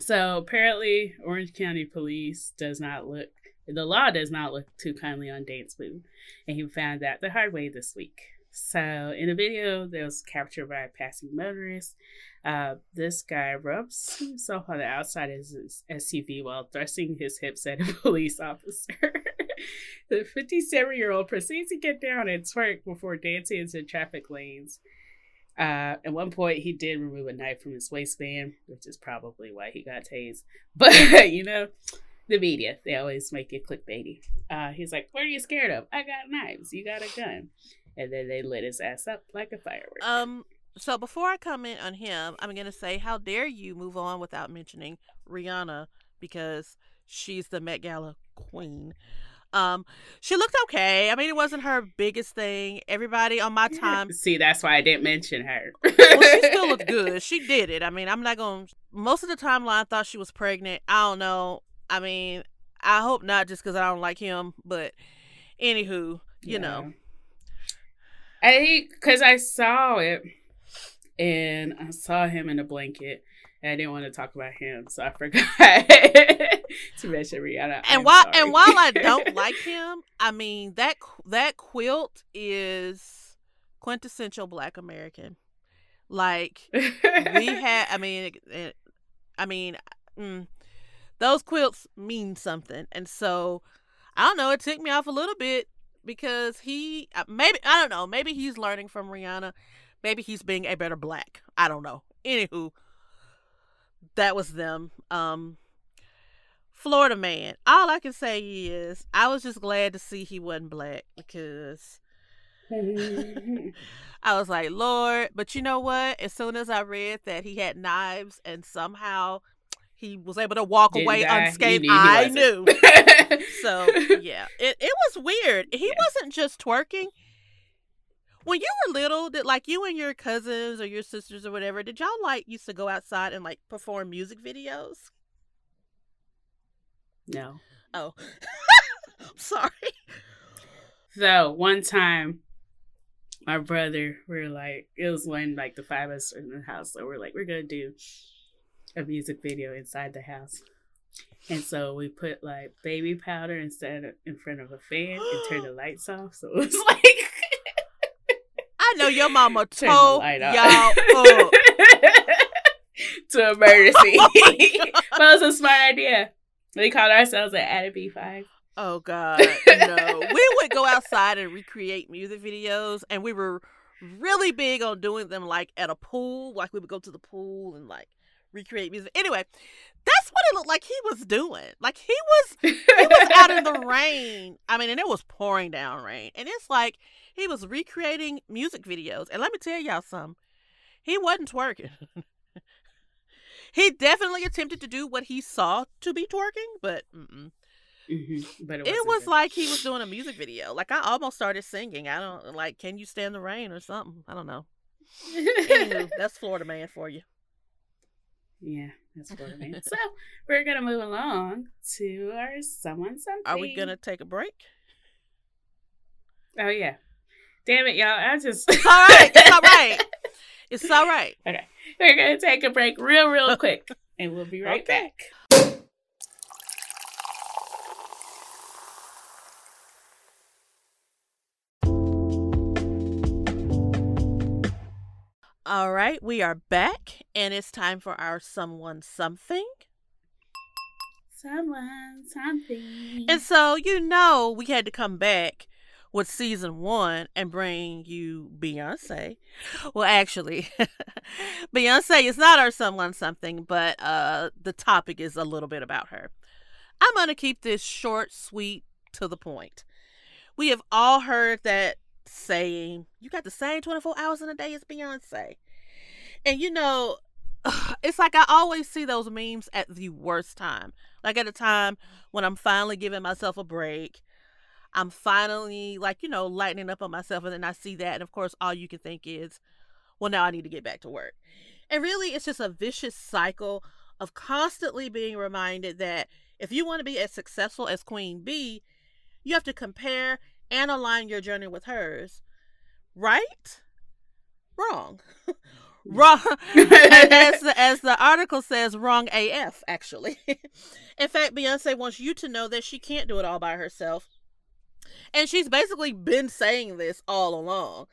So apparently, Orange County Police does not look. The law does not look too kindly on dance move, and he found out the hard way this week. So in a video that was captured by a passing motorist, uh, this guy rubs himself on the outside of his SUV while thrusting his hips at a *laughs* police officer. *laughs* the 57 year old proceeds to get down and twerk before dancing into traffic lanes. Uh, at one point, he did remove a knife from his waistband, which is probably why he got tased. *laughs* But, you know, the media, they always make it clickbaity. Uh, he's like, What are you scared of? I got knives. You got a gun. And then they lit his ass up like a firework. Um, so before I comment on him, I'm gonna say, how dare you move on without mentioning Rihanna because she's the Met Gala queen. Um, she looked okay. I mean, it wasn't her biggest thing. Everybody on my time, See, that's why I didn't mention her. well, she still looked *laughs* good. She did it. I mean, I'm not going. to Most of the timeline thought she was pregnant. I don't know. I mean, I hope not, just because I don't like him. But anywho, you know, I because I saw it and I saw him in a blanket. And I didn't want to talk about him, so I *laughs* forgot to mention Rihanna. and I'm while sorry. and while I don't *laughs* like him, I mean that that quilt is quintessential Black American. Like we had, I mean, it, I mean, mm, those quilts mean something, and so I don't know. It took me off a little bit because he uh, maybe I don't know. Maybe he's learning from Rihanna. Maybe he's being a better black. I don't know. Anywho, that was them. Um, Florida man. All I can say is I was just glad to see he wasn't black because *laughs* *laughs* I was like, Lord, but you know what? As soon as I read that he had knives and somehow he was able to walk Didn't away die, unscathed, knew he I knew. So *laughs* yeah, it it was weird. He Yeah. wasn't just twerking. When you were little, did like you and your cousins or your sisters or whatever, did y'all like used to go outside and like perform music videos? no. Oh, *laughs* I'm sorry. So one time, my brother, we are like, it was when like the five of us were in the house, so we're like, we're gonna do a music video inside the house. And so we put like baby powder instead of in front of a fan and turned the *gasps* lights off. So it was *laughs* like *laughs* I know your mama *laughs* told y'all up. to a murder scene. Oh it was a smart idea. We called ourselves an B five. Oh God, no! we would go outside and recreate music videos, and we were really big on doing them like at a pool. Like we would go to the pool and like recreate music. Anyway, that's what it looked like he was doing. Like he was he was out in the *laughs* rain. I mean, and it was pouring down rain, and it's like he was recreating music videos. And let me tell y'all something, he wasn't twerking. *laughs* he definitely attempted to do what he saw to be twerking, but. Mm-mm. Mm-hmm. But it, It wasn't good. like he was doing a music video. Like I almost started singing. I don't like. Can you stand the rain or something? I don't know. Anywho, *laughs* that's Florida man for you. Yeah, that's what I mean. *laughs* so we're gonna move along to our someone something. Are we gonna take a break? Oh yeah. Damn it, y'all! I just. It's all right. It's all right. *laughs* It's all right. okay, we're gonna take a break real, real quick, and we'll be right Okay. back. All right, we are back, and it's time for our someone something. Someone something. And so you know we had to come back with season one and bring you Beyonce. Well, actually, *laughs* Beyonce is not our someone something, but uh, the topic is a little bit about her. I'm gonna keep this short, sweet, to the point. We have all heard that saying, "You got the same 24 hours in a day as Beyonce," and you know. *sighs* It's like I always see those memes at the worst time. Like at a time when I'm finally giving myself a break. I'm finally like, you know, lightening up on myself and then I see that and of course all you can think is, well now I need to get back to work. And really it's just a vicious cycle of constantly being reminded that if you want to be as successful as Queen Bee, you have to compare and align your journey with hers. Right? Wrong. *laughs* Wrong. *laughs* *laughs* as the, as the article says, wrong AF, actually. In fact, Beyonce wants you to know that she can't do it all by herself. And she's basically been saying this all along.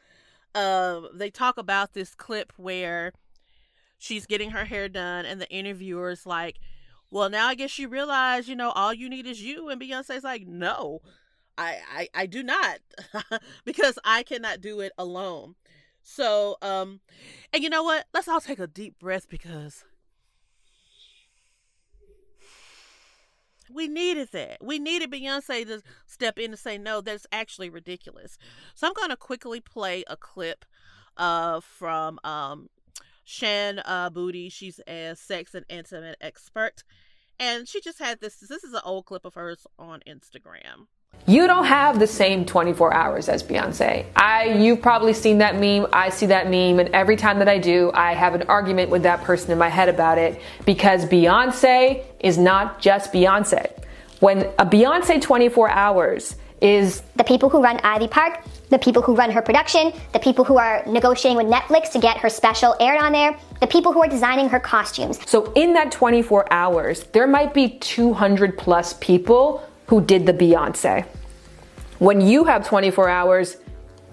Um, they talk about this clip where she's getting her hair done, and the interviewer's like, Well, now I guess you realize, you know, all you need is you. And Beyonce's like, No, I, I, I do not, *laughs* because I cannot do it alone. So, um, and you know what? Let's all take a deep breath because we needed that. We needed Beyonce to step in and say, no, that's actually ridiculous. So I'm going to quickly play a clip uh, from um, Shan uh, Boody. She's a sex and intimate expert. And she just had this. This is an old clip of hers on Instagram. You don't have the same 24 hours as Beyonce. I you've probably seen that meme. I see that meme and every time that I do, I have an argument with that person in my head about it because Beyonce is not just Beyonce. When a Beyonce 24 hours is the people who run Ivy Park, the people who run her production, the people who are negotiating with Netflix to get her special aired on there, the people who are designing her costumes. So in that 24 hours, there might be 200 plus people who did the Beyonce. When you have 24 hours,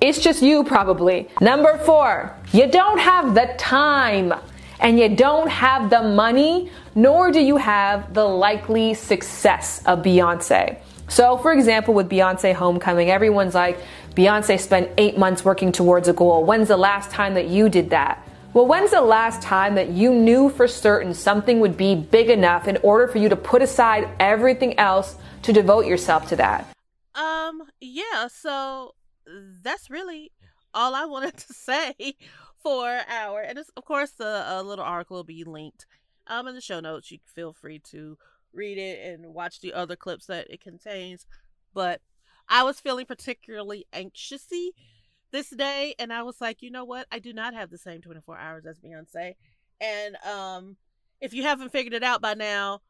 it's just you probably. Number four, you don't have the time and you don't have the money, nor do you have the likely success of Beyonce. So, for example, with Beyonce Homecoming, everyone's like, Beyonce spent eight months working towards a goal. When's the last time that you did that? Well, when's the last time that you knew for certain something would be big enough in order for you to put aside everything else to devote yourself to that? Um, yeah, so that's really all I wanted to *laughs* say for our, and of course, the uh, little article will be linked um in the show notes. You feel free to read it and watch the other clips that it contains. But I was feeling particularly anxiousy this day, and I was like, you know what? I do not have the same 24 hours as Beyonce. And um, if you haven't figured it out by now,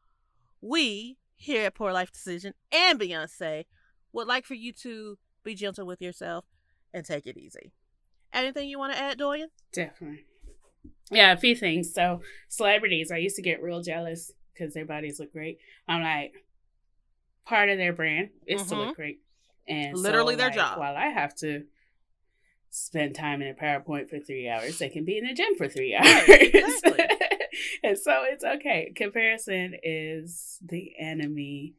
we here at Poor Life Decision and Beyonce would like for you to be gentle with yourself and take it easy. Anything you want to add, Derwin? Definitely. Yeah, a few things. So, celebrities, I used to get real jealous because their bodies look great. I'm like, part of their brand is mm-hmm. to look mm-hmm. great. And literally so, their like, job. While I have to spend time in a PowerPoint for three hours, they can be in the gym for three hours. *laughs* Exactly. and so it's okay. Comparison is the enemy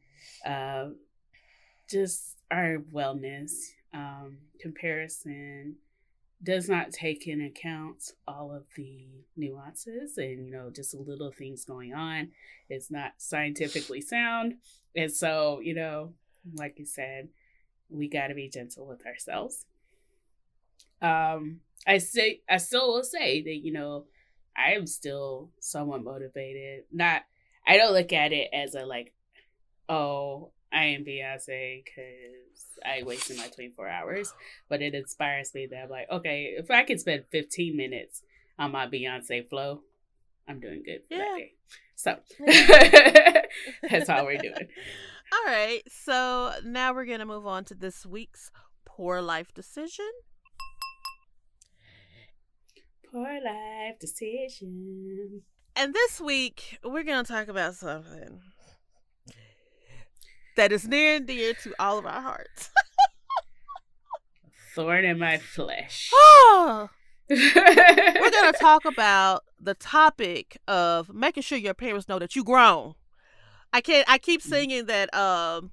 of just our wellness. Um, comparison does not take in account all of the nuances and you know just little things going on it's not scientifically sound and so you know like you said we got to be gentle with ourselves um i say i still will say that you know i am still somewhat motivated not i don't look at it as a like oh I am Beyonce because I wasted my 24 hours, but it inspires me that I'm like, okay, if I can spend 15 minutes on my Beyonce flow, I'm doing good for yeah. that day. So *laughs* that's all we're doing. *laughs* All right. So now we're going to move on to this week's Poor Life Decision. Poor Life Decision. And this week, we're going to talk about something that is near and dear to all of our hearts. *laughs* Thorn in my flesh. Oh. *laughs* We're going to talk about the topic of making sure your parents know that you grown. I can't I keep mm. singing that um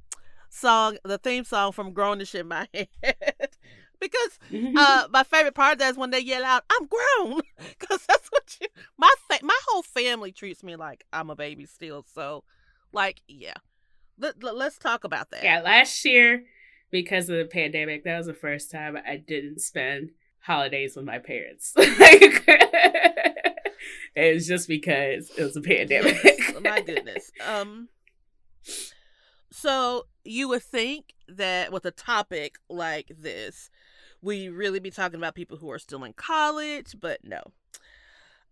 song, the theme song from Grownish in my *laughs* head. Because uh, my favorite part of that is when they yell out, "I'm grown," *laughs* because that's what you. My fa- my whole family treats me like I'm a baby still. So, like, yeah, let, us talk about that. Yeah, last year because of the pandemic, that was the first time I didn't spend holidays with my parents. *laughs* it was just because it was a pandemic. Yes, my goodness. Um so you would think that with a topic like this, we really be talking about people who are still in college, but no.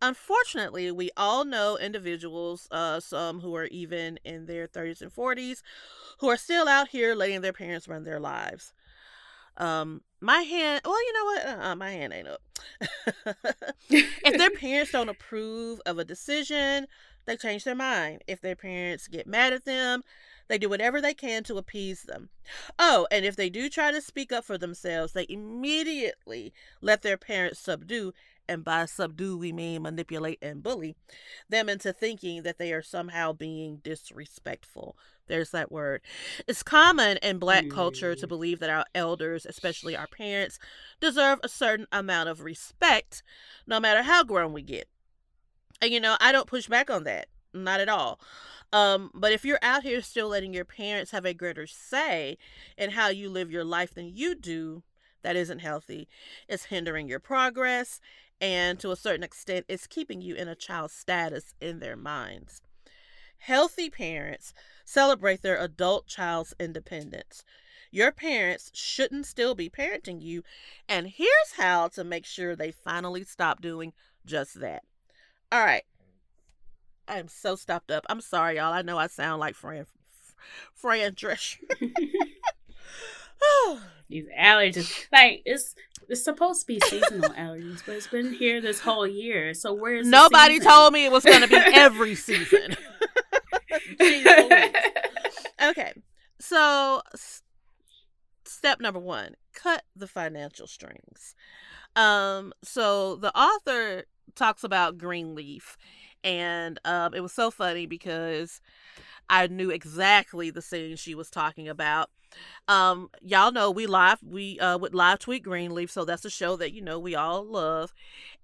Unfortunately, we all know individuals, uh, some who are even in their 30s and 40s, who are still out here letting their parents run their lives. Um, my hand, well, you know what? Uh, my hand ain't up. if their *laughs* parents don't approve of a decision, they change their mind. If their parents get mad at them, they do whatever they can to appease them. Oh, and if they do try to speak up for themselves, they immediately let their parents subdue and by subdue we mean manipulate and bully them into thinking that they are somehow being disrespectful. There's that word. It's common in black mm. culture to mm. believe that our elders, especially our parents, deserve a certain amount of respect no matter how grown we get. And you know, I don't push back on that. Not at all. Um, but if you're out here still letting your parents have a greater say in how you live your life than you do, that isn't healthy. It's hindering your progress and to a certain extent, it's keeping you in a child status in their minds. Healthy parents celebrate their adult child's independence. your parents shouldn't still be parenting you, and here's how to make sure they finally stop doing just that. All right. I'm so stuffed up. I'm sorry, y'all. I know I sound like Fran Fran Drescher. *laughs* *laughs* These allergies, like it's it's supposed to be seasonal allergies, but it's been here this whole year. So where's nobody told me it was going to be *laughs* every season? okay, so s- step number one: cut the financial strings. Um, so the author talks about Greenleaf, and um, it was so funny because I knew exactly the scene she was talking about. Um, y'all know we live we uh would live tweet Greenleaf, so that's a show that you know we all love.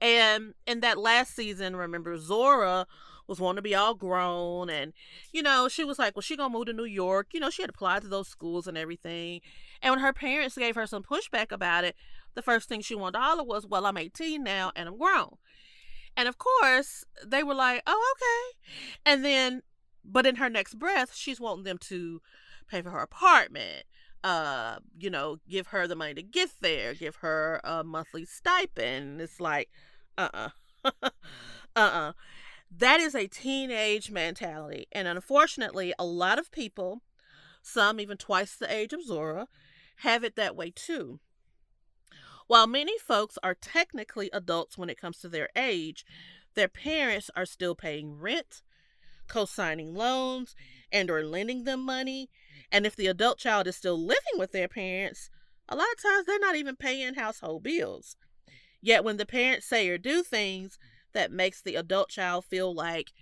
And in that last season, remember Zora was wanting to be all grown and you know, she was like, Well, she gonna move to New York. You know, she had applied to those schools and everything. And when her parents gave her some pushback about it, the first thing she wanted to holler was, Well, I'm 18 now and I'm grown. And of course, they were like, Oh, okay. And then but in her next breath, she's wanting them to pay for her apartment, uh, you know, give her the money to get there, give her a monthly stipend. It's like, uh uh-uh. uh, uh uh. That is a teenage mentality. And unfortunately, a lot of people, some even twice the age of Zora, have it that way too. While many folks are technically adults when it comes to their age, their parents are still paying rent, co-signing loans, and or lending them money and if the adult child is still living with their parents, a lot of times they're not even paying household bills. Yet when the parents say or do things that makes the adult child feel like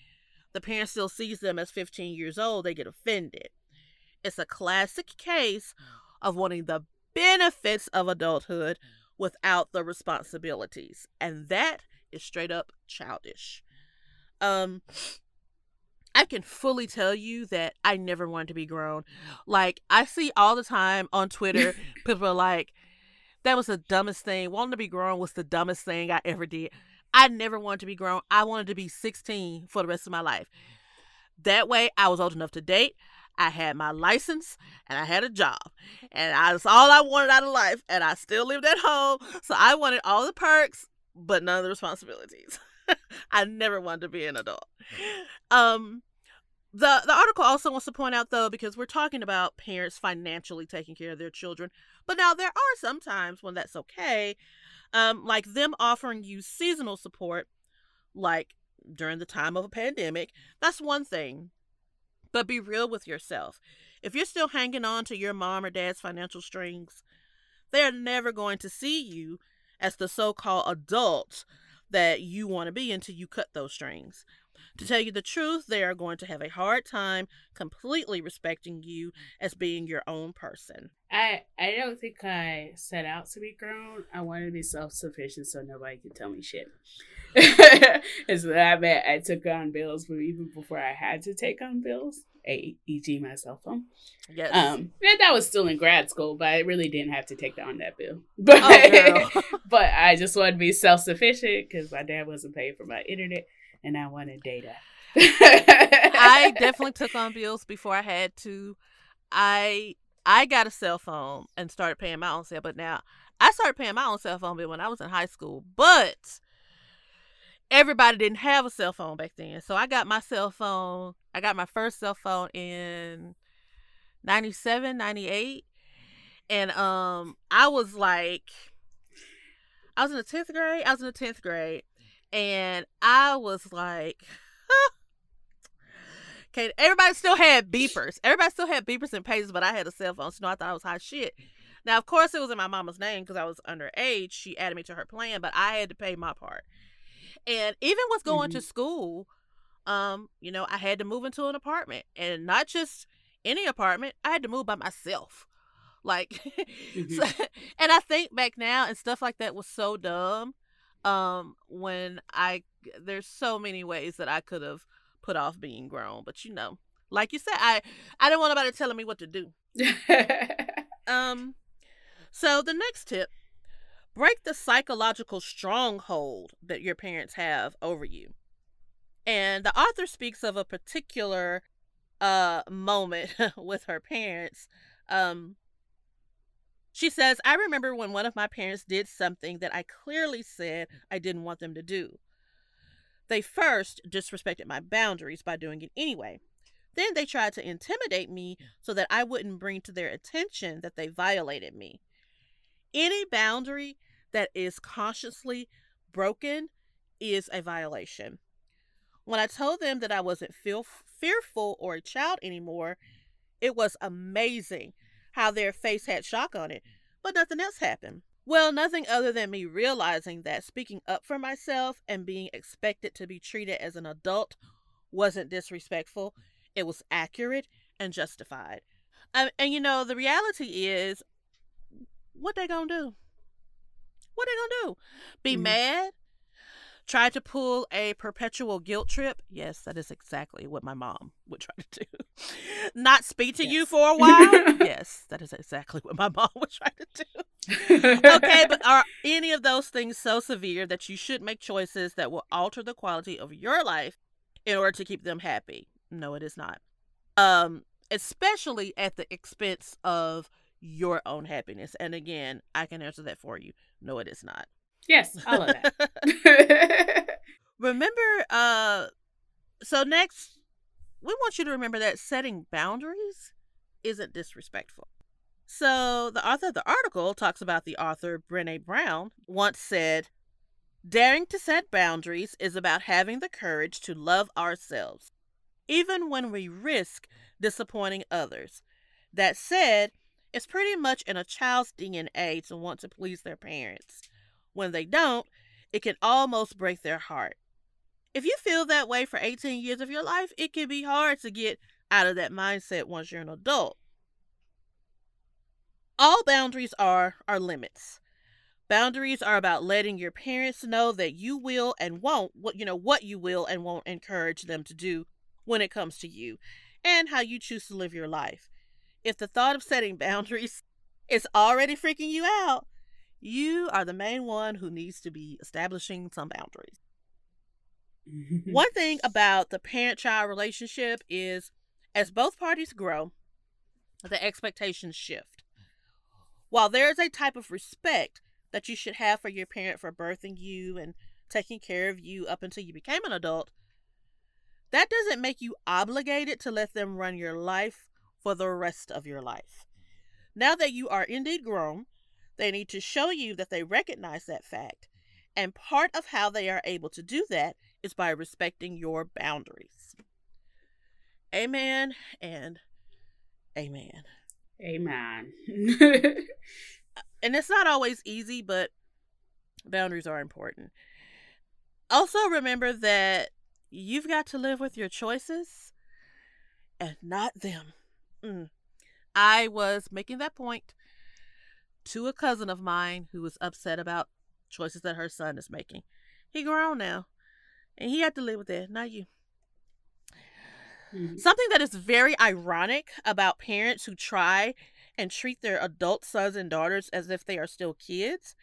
the parent still sees them as 15 years old, they get offended. It's a classic case of wanting the benefits of adulthood without the responsibilities. And that is straight up childish. Um I can fully tell you that I never wanted to be grown. Like I see all the time on Twitter, *laughs* people are like, "That was the dumbest thing. Wanting to be grown was the dumbest thing I ever did." I never wanted to be grown. I wanted to be 16 for the rest of my life. That way, I was old enough to date. I had my license and I had a job, and that's all I wanted out of life. And I still lived at home, so I wanted all the perks, but none of the responsibilities. *laughs* I never wanted to be an adult. Um, the the article also wants to point out though, because we're talking about parents financially taking care of their children, but now there are some times when that's okay, um, like them offering you seasonal support, like during the time of a pandemic. That's one thing, but be real with yourself. If you're still hanging on to your mom or dad's financial strings, they're never going to see you as the so-called adult that you want to be until you cut those strings. To tell you the truth, they are going to have a hard time completely respecting you as being your own person. I I don't think I set out to be grown. I wanted to be self sufficient so nobody could tell me shit. *laughs* and so that meant I took on bills, but even before I had to take on bills, e.g. my cell phone. Yes. Um, and that was still in grad school, but I really didn't have to take on that bill. *laughs* But Oh, *laughs* but I just wanted to be self sufficient because my dad wasn't paying for my internet, and I wanted data. I *laughs* definitely took on bills before I had to. I I got a cell phone and started paying my own cell, but now I started paying my own cell phone bill when I was in high school. But everybody didn't have a cell phone back then, so I got my cell phone. I got my first cell phone in 97, 98. and um, I was like, I was in the tenth grade. I was in the tenth grade, and I was like. *laughs* Okay, everybody still had beepers. Everybody still had beepers and pages, but I had a cell phone, so you know, I thought I was hot shit. Now, of course, it was in my mama's name because I was underage. She added me to her plan, but I had to pay my part. And even with going to school, um, you know, I had to move into an apartment, and not just any apartment. I had to move by myself. Like, *laughs* so, and I think back now, and stuff like that was so dumb. Um, when I there's so many ways that I could have put off being grown, but you know, like you said, I I don't want nobody telling me what to do. *laughs* Um, so the next tip: break the psychological stronghold that your parents have over you. And the author speaks of a particular uh moment *laughs* with her parents. Um, She says, I remember when one of my parents did something that I clearly said I didn't want them to do. They first disrespected my boundaries by doing it anyway. Then they tried to intimidate me so that I wouldn't bring to their attention that they violated me. Any boundary that is consciously broken is a violation. When I told them that I wasn't feel fearful or a child anymore, it was amazing how their face had shock on it, but nothing else happened. Well, nothing other than me realizing that speaking up for myself and being expected to be treated as an adult wasn't disrespectful. It was accurate and justified. Um, and you know, the reality is, what they gonna do? What they gonna do? Be mm-hmm. mad? Try to pull a perpetual guilt trip? Yes, that is exactly what my mom would try *laughs* to do. Not speak to yes. you for a *laughs* while? yes, that is exactly what my mom *laughs* would try to do. okay, but are any of those things so severe that you should make choices that will alter the quality of your life in order to keep them happy? No, it is not. Um, especially at the expense of your own happiness. And again, I can answer that for you. No, it is not. Yes, all of that. *laughs* remember, uh, so next, we want you to remember that setting boundaries isn't disrespectful. So, the author of the article talks about the author Brene Brown once said, Daring to set boundaries is about having the courage to love ourselves, even when we risk disappointing others. That said, it's pretty much in a child's DNA to want to please their parents. When they don't, it can almost break their heart. If you feel that way for 18 years of your life, it can be hard to get out of that mindset once you're an adult. All boundaries are are limits. Boundaries are about letting your parents know that you will and won't what you know what you will and won't encourage them to do when it comes to you and how you choose to live your life. If the thought of setting *laughs* boundaries is already freaking you out, you are the main one who needs to be establishing some boundaries. *laughs* one thing about the parent child relationship is as both parties grow, the expectations shift. While there is a type of respect that you should have for your parent for birthing you and taking care of you up until you became an adult, that doesn't make you obligated to let them run your life for the rest of your life. Now that you are indeed grown, they need to show you that they recognize that fact. And part of how they are able to do that is by respecting your boundaries. Amen and amen. Amen. *laughs* and it's not always easy, but boundaries are important. Also, remember that you've got to live with your choices and not them. Mm. I was making that point to a cousin of mine who was upset about choices that her son is making. He grown now, and he had to live with that, not you. Mm-hmm. Something that is very ironic about parents who try and treat their adult sons and daughters as if they are still kids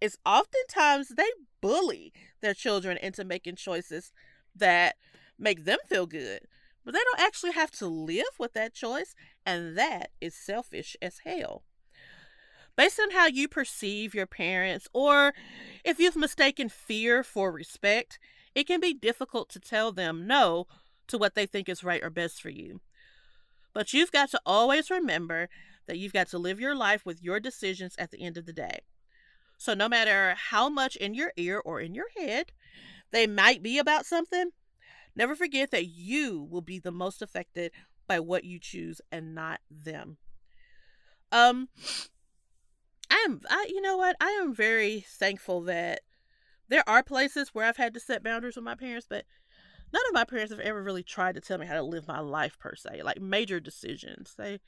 is oftentimes they bully their children into making choices that make them feel good. But they don't actually have to live with that choice, and that is selfish as hell based on how you perceive your parents, or if you've mistaken fear for respect, it can be difficult to tell them no to what they think is right or best for you. But you've got to always remember that you've got to live your life with your decisions at the end of the day. So, no matter how much in your ear or in your head they might be about something, never forget that you will be the most affected by what you choose and not them. Um, I am I you know what? I am very thankful that there are places where I've had to set boundaries with my parents, but none of my parents have ever really tried to tell me how to live my life per se, like major decisions. They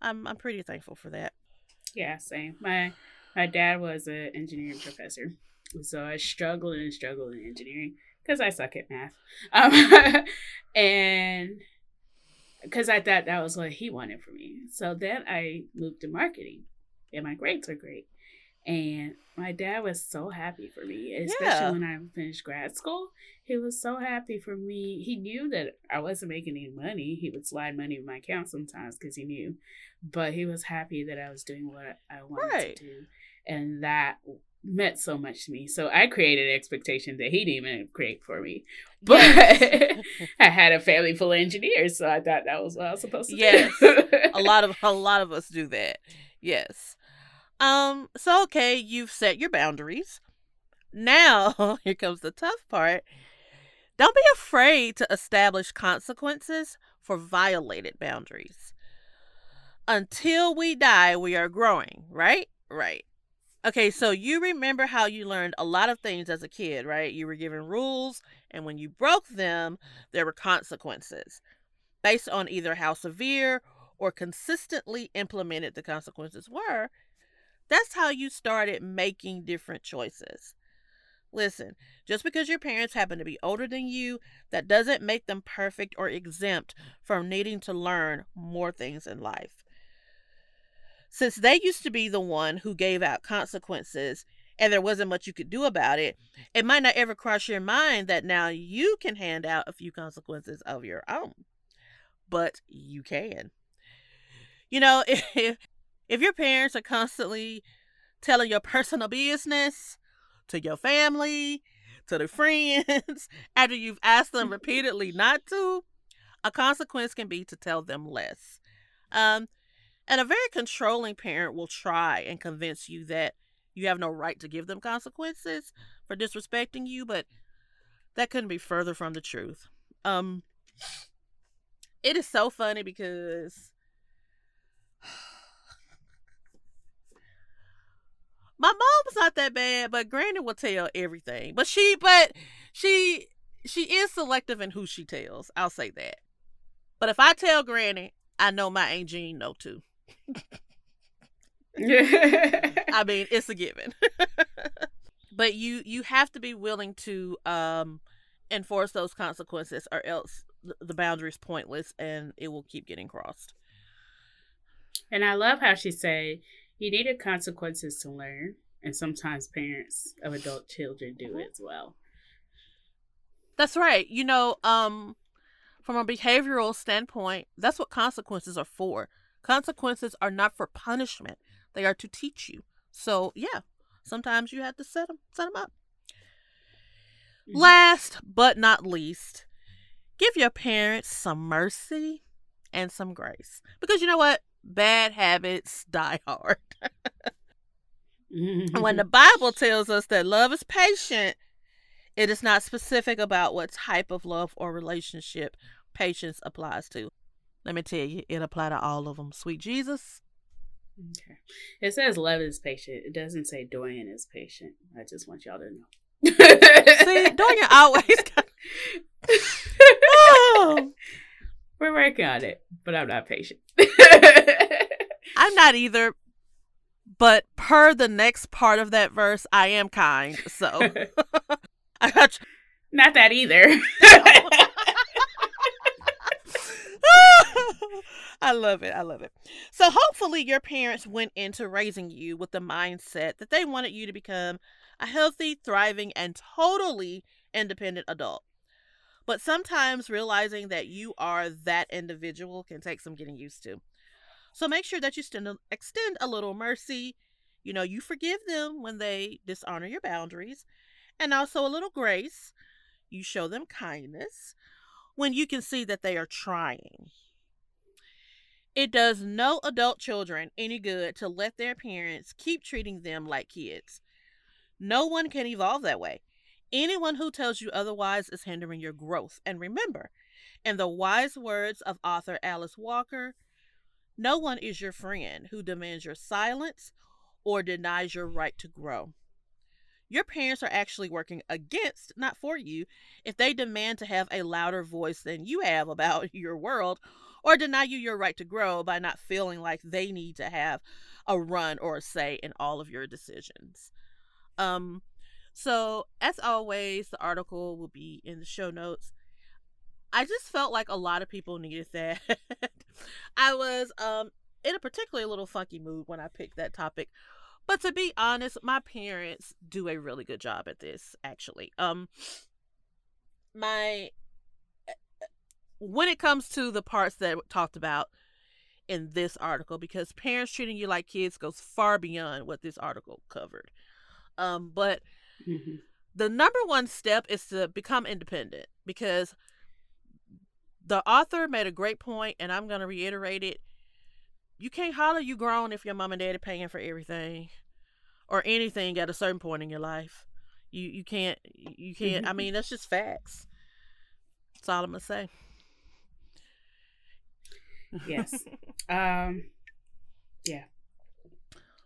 I'm I'm pretty thankful for that. Yeah, same. My my dad was an engineering professor. So I struggled and struggled in engineering because I suck at math. Um, *laughs* and because I thought that was what he wanted for me. So then I moved to marketing and my grades are great. And my dad was so happy for me, especially Yeah. when I finished grad school. He was so happy for me. He knew that I wasn't making any money. He would slide money in my account sometimes because he knew. But he was happy that I was doing what I wanted Right. to do. And that meant so much to me. So I created an expectation that he didn't even create for me. *laughs* But I had a family full of engineers, so I thought that was what I was supposed to Yes. do. *laughs* a lot of a lot of us do that. Yes. Um so okay, you've set your boundaries. Now, *laughs* here comes the tough part. Don't be afraid to establish consequences for violated boundaries. Until we die, we are growing, right? Right. Okay, so you remember how you learned a lot of things as a kid, right? You were given rules, and when you broke them, there were consequences based on either how severe or consistently implemented the consequences were. That's how you started making different choices. Listen, just because your parents happen to be older than you, that doesn't make them perfect or exempt from needing to learn more things in life. Since they used to be the one who gave out consequences and there wasn't much you could do about it, it might not ever cross your mind that now you can hand out a few consequences of your own. But you can. You know, *laughs* if, if your parents are constantly telling your personal business to your family, to the *laughs* friends, after you've asked them repeatedly not to, a consequence can be to tell them less. Um, and a very controlling parent will try and convince you that you have no right to give them consequences for disrespecting you, but that couldn't be further from the truth. Um, it is so funny because my mom's not that bad, but Granny will tell everything. But she, but she, she is selective in who she tells. I'll say that. But if I tell Granny, I know my Aunt Jean know too. *laughs* I mean, it's a given. *laughs* but you you have to be willing to um enforce those consequences or else the boundary is pointless and it will keep getting crossed. And I love how she said you needed consequences to learn, and sometimes parents of adult children do as well. That's right. You know, um from a behavioral standpoint, that's what consequences are for. Consequences are not for punishment. They are to teach you. So, yeah, sometimes you have to set them set them up. Mhm. Last but not least, give your parents some mercy and some grace. Because you know what? Bad habits die hard. *laughs* When mm-hmm. the Bible tells us that love is patient, it is not specific about what type of love or relationship patience applies to. Let me tell you, it applies to all of them. Sweet Jesus. Okay. It says love is patient. It doesn't say Dorian is patient. I just want y'all to know. See, Dorian always *laughs* got. *laughs* Oh, We're working on it, but I'm not patient. I'm not either, but per the next part of that verse, I am kind. So *laughs* I got you. not that either. *laughs* I love it. I love it. So hopefully your parents went into raising you with the mindset that they wanted you to become a healthy, thriving, and totally independent adult. But sometimes realizing that you are that individual can take some getting used to. So make sure that you extend a, uh, extend a little mercy. You know, you forgive them when they dishonor your boundaries, and also a little grace. You show them kindness when you can see that they are trying. It does no adult children any good to let their parents keep treating them like kids. No one can evolve that way. Anyone who tells you otherwise is hindering your growth. And remember, in the wise words of author Alice Walker, no one is your friend who demands your silence or denies your right to grow. Your parents are actually working against, not for you, if they demand to have a louder voice than you have about *laughs* your world or deny you your right to grow by not feeling like they need to have a run or a say in all of your decisions. Um so as always the article will be in the show notes. I just felt like a lot of people needed that. *laughs* I was um in a particularly little funky mood when I picked that topic. But to be honest, my parents do a really good job at this actually. Um my when it comes to the parts that talked about in this article because parents treating you like kids goes far beyond what this article covered. Um but Mm-hmm. the number one step is to become independent because the author made a great point and I'm going to reiterate it. You can't holler you grown if your mom and dad are paying for everything or anything at a certain point in your life. You you can't you can't I mean *laughs* that's just facts. That's all I'm going to say. Yes. *laughs* um. Yeah.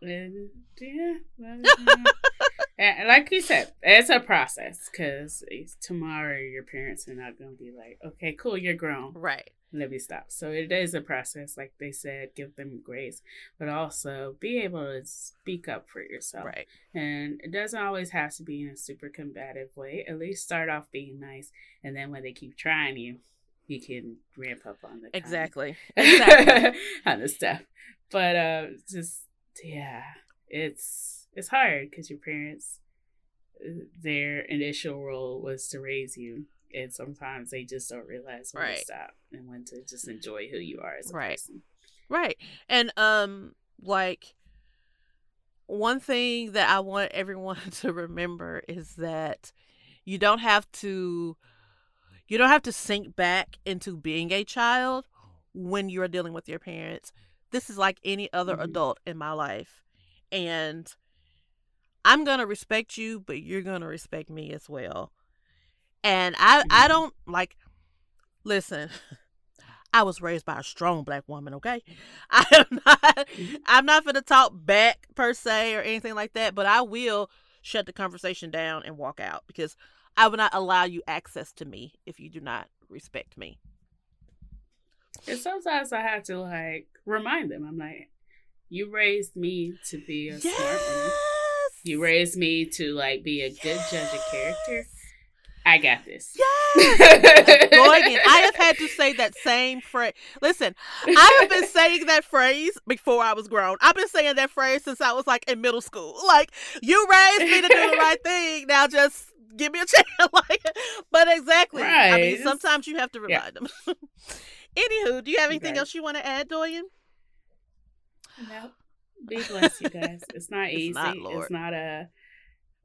Yeah. *laughs* well, yeah. And like you said, it's a process because tomorrow your parents are not going to be like, okay, cool, you're grown. Right. Let me stop. So it is a process, like they said, give them grace, but also be able to speak up for yourself. Right. And it doesn't always have to be in a super combative way. At least start off being nice, and then when they keep trying you, you can ramp up on the Exactly. Exactly. *laughs* on the stuff. But uh, just yeah, it's it's hard because your parents, their initial role was to raise you, and sometimes they just don't realize when Right. to stop and when to just enjoy who you are as a Right. person. Right. And um like one thing that I want everyone *laughs* to remember is that you don't have to you don't have to sink back into being a child when you're dealing with your parents. This is like any other Mhm. adult in my life. And I'm going to respect you, but you're going to respect me as well. And I I Mhm. don't like listen. *laughs* I was raised by a strong black woman, okay? *laughs* I am not I'm not gonna talk back per se or anything like that, but I will shut the conversation down and walk out because I will not allow you access to me if you do not respect me. And sometimes I have to like remind them. I'm like, you raised me to be a smart woman. You raised me to like be a good judge of character. I got this. Yes. *laughs* Boy, I have had to say that same phrase. Listen, I have been saying that phrase before I was grown. I've been saying that phrase since I was like in middle school. Like, you raised me to do the right *laughs* thing. Now just give me a *laughs* chance. like, but exactly. I mean, sometimes you have to Yeah. remind them. Anywho, do you have anything Right. else you want to add, Doyen? No. Be blessed, you *laughs* guys. It's not It's easy. not. It's not a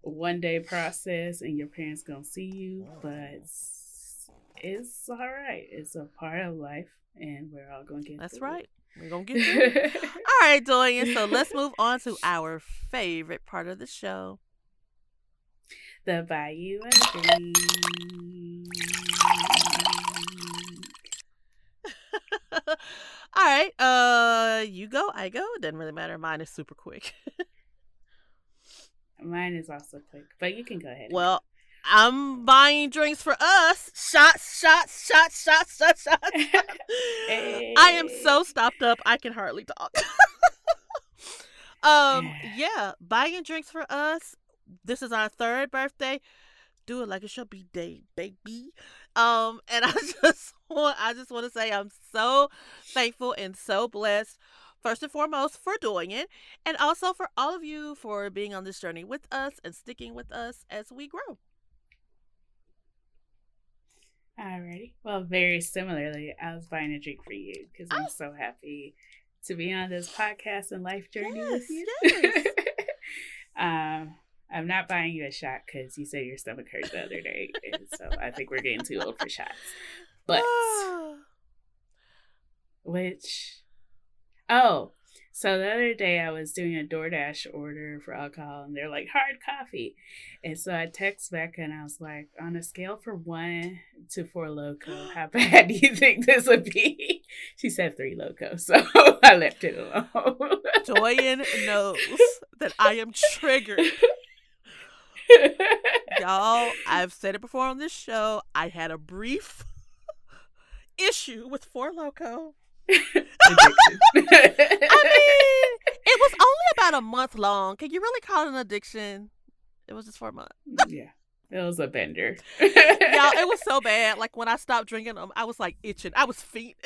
one day process and your parents gonna see you, oh, but it's, all right. It's a part of life and we're all gonna get That's right. We're going to get through it. it. *laughs* All right, Doyen. So let's move on to *laughs* our favorite part of the show. the Bayou of Dreams. All right. Uh, you go. I go. It doesn't really matter. Mine is super quick. *laughs* Mine is also quick, but you can go ahead. well, I'm buying drinks for us. Shots, shots, shots, shots, shots, shots. *laughs* I am so stopped up. I can hardly talk. *laughs* um, yeah, buying drinks for us. This is our third birthday. Do it like it should be day, baby. Um, and *laughs* I just want, I just want to say I'm so thankful and so blessed. First and foremost for Doyen, and also for all of you for being on this journey with us and sticking with us as we grow. Alrighty. Well, very similarly, I was buying a drink for you because I'm Oh. so happy to be on this podcast and life journey with you. yes. um, *laughs* I'm not buying you a shot because you said your stomach hurt the other day, and so I think we're getting too old for shots. But *sighs* which, oh, so the other day I was doing a DoorDash order for alcohol, and they're like hard coffee, and so I text back and I was like, on a scale from one to four loco, how *gasps* bad do you think this would be? She said three loco, so *laughs* I left it alone. Doyen *laughs* knows that I am triggered. Y'all, I've said it before on this show. I had a brief *laughs* issue with Four Loco. I mean, *laughs* it was only about a month long. Can you really call it an addiction? It was just for a month. *laughs* yeah, it was a bender. Y'all, it was so bad. Like when I stopped drinking them, I was like itching. I was feet.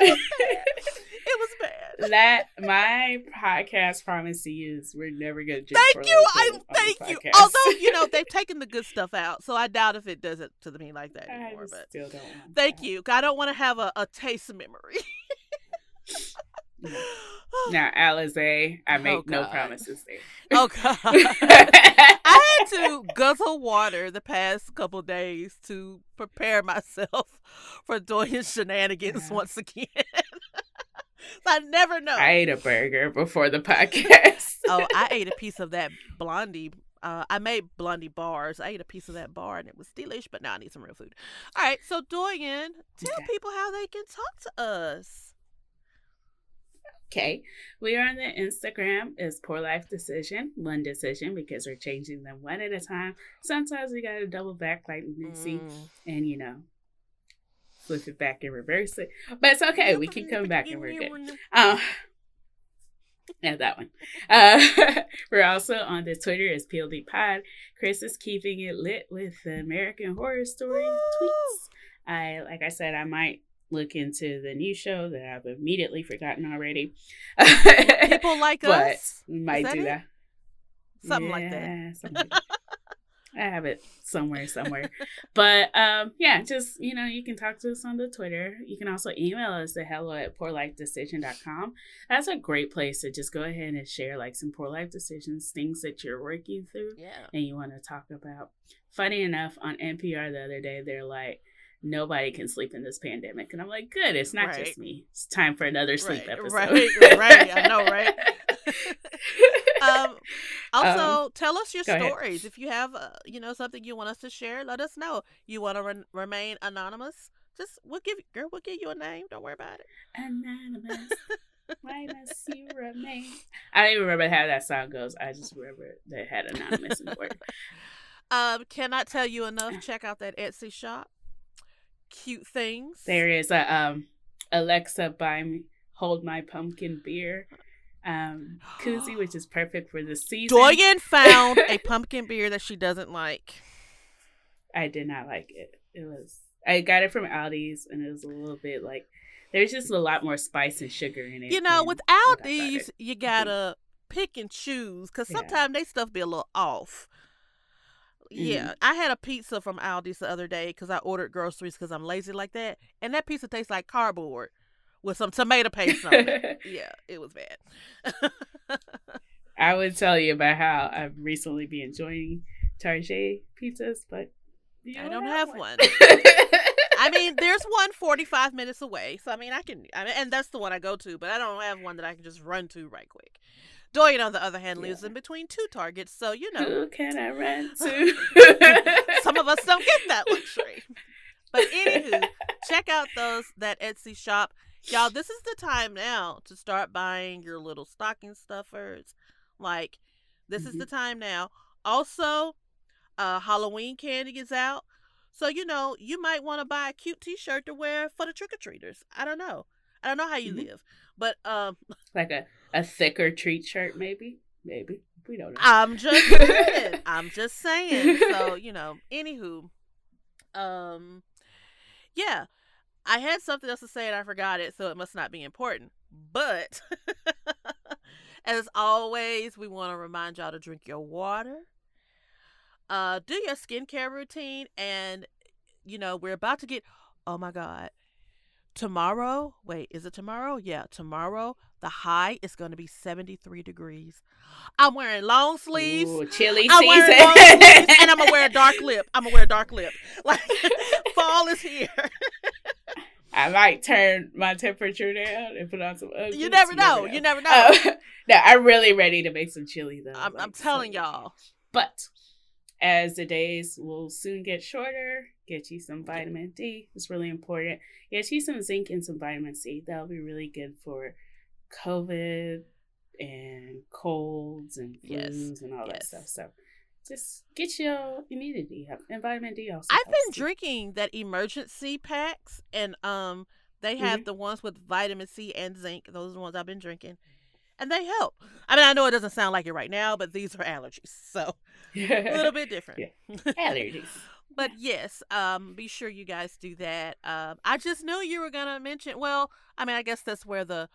It was bad. that my podcast promise to you is we're never gonna drink. Thank you. I thank you. podcast. Although you know they've *laughs* taken the good stuff out, so I doubt if it does it to me like that I anymore. But still don't. Thank that. you. I don't want to have a, a taste memory. *laughs* *gasps* Now, Alizé, I make no promises there. oh God. *laughs* I had to guzzle water the past couple days to prepare myself *laughs* for doing shenanigans Yeah. once again. *laughs* I never know. I ate a burger before the podcast. oh, I ate a piece of that blondie. Uh, I made blondie bars. I ate a piece of that bar and it was delish, but now I need some real food. All right, so Doyen, tell Okay. people how they can talk to us. Okay, we are on the Instagram is Poor Life Decision, one decision because we're changing them one at a time. Sometimes we gotta double back like Nipsey Mm. and you know flip it back and reverse it. But it's okay, we keep coming back and we're good. Um, yeah, that one. Uh, *laughs* we're also on the Twitter as PLD Pod. Chris is keeping it lit with the American Horror Story tweets. I, like I said, I might look into the new show that I've immediately forgotten already. People like *laughs* but us. might that do it? that. Something like that. *laughs* Something like that. I have it somewhere, somewhere. but um, yeah, just you know, you can talk to us on the Twitter. You can also email us at hello at poorlifedecision.com. That's a great place to just go ahead and share like some poor life decisions, things that you're working through Yeah. and you want to talk about. Funny enough, on NPR the other day, they're like, nobody can sleep in this pandemic. And I'm like, good, it's not Right. just me. It's time for another sleep Right, episode. right, *laughs* right. I know, right? *laughs* Um, also, tell us your go ahead. stories. If you have, uh, you know, something you want us to share, let us know. You want to re- remain anonymous? Just we'll give girl, we'll give you a name. Don't worry about it. Anonymous. Why must *laughs* you remain? I don't even remember how that song goes. I just remember that had anonymous in the word. Um, cannot tell you enough. Check out that Etsy shop. Cute things. There is a um Alexa buy me hold my pumpkin beer um koozie, which is perfect for the season. Doyen found a *laughs* pumpkin beer that she doesn't like. I did not like it. It was I got it from Aldi's and it was a little bit like there's just a lot more spice and sugar in it. You know, with what I thought Aldi's, you gotta pick and choose because Yeah. sometimes they stuff be a little off. Yeah, Mm-hmm. I had a pizza from Aldi's the other day because I ordered groceries because I'm lazy like that, and that pizza tastes like cardboard with some tomato paste on it. *laughs* Yeah, it was bad. I would tell you about how I've recently been enjoying Target pizzas, but I don't have one. one. *laughs* I mean, there's one 45 minutes away, so I mean, I can, I mean, and that's the one I go to, but I don't have one that I can just run to right quick. Doyen, on the other hand, lives Yeah. in between two targets, so you know, Who can I run *laughs* to? some of us don't get that luxury. But anywho, check out those that Etsy shop. Y'all, this is the time now to start buying your little stocking stuffers. Like, this is the time now. Also, uh Halloween candy is out. So, you know, you might want to buy a cute t shirt to wear for the trick or treaters. I don't know. I don't know how you Mhm. live. But um *laughs* like a, a thicker treat shirt, maybe. Maybe. We don't know. I'm just saying. *laughs* I'm just saying. So, you know, anywho. Um yeah. I had something else to say and I forgot it, so it must not be important. But *laughs* as always, we want to remind y'all to drink your water. Uh do your skincare routine and you know, we're about to get oh my god. Tomorrow, wait, is it tomorrow? Yeah, tomorrow the high is going to be 73 degrees. I'm wearing long sleeves. Ooh, chilly I'm season. wearing long sleeves and I'm gonna *laughs* wear a dark lip. I'm gonna wear a dark lip. Like *laughs* fall is here. I might turn my temperature down and put on some Uggs. You never know. You never know. Uh, no, I'm really ready to make some chili though. I'm, like, I'm telling so- y'all. But as the days will soon get shorter, get you some vitamin D. It's really important. Get you some zinc and some vitamin C. That'll be really good for COVID and colds and Yes, and all that stuff. So just get your immunity up. And vitamin D also. I've been too. drinking that Emergen-C packs, and um, they have the ones with vitamin C and zinc. Those are the ones I've been drinking, and they help. I mean, I know it doesn't sound like it right now, but these are allergies, so a little bit *laughs* different. *laughs* allergies. But yes, um, be sure you guys do that. Um, I just knew you were gonna mention. Well, I mean, I guess that's where the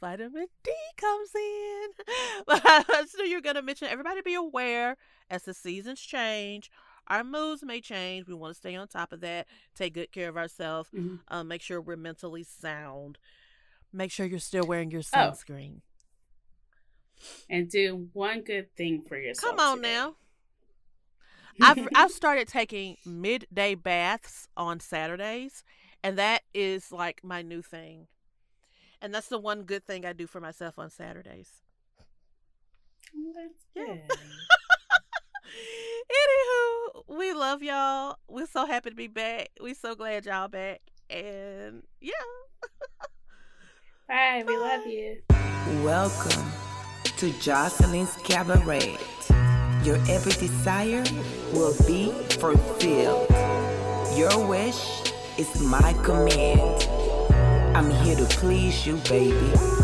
vitamin D comes in. *laughs* But I just knew you were gonna mention. Everybody be aware as the seasons change. Our moods may change. We want to stay on top of that. Take good care of ourselves. Mhm. Um, make sure we're mentally sound. Make sure you're still wearing your Oh. Sunscreen. And do one good thing for yourself. Come on today. now. *laughs* I've I've started taking midday baths on Saturdays, and that is like my new thing. And that's the one good thing I do for myself on Saturdays. Well, That's Yeah. good. *laughs* Anywho, we love y'all. We're so happy to be back. We're so glad y'all back. And yeah. Bye. We love you. Welcome to Jocelyn's Cabaret. Your every desire will be fulfilled. Your wish is my command. I'm here to please you, baby.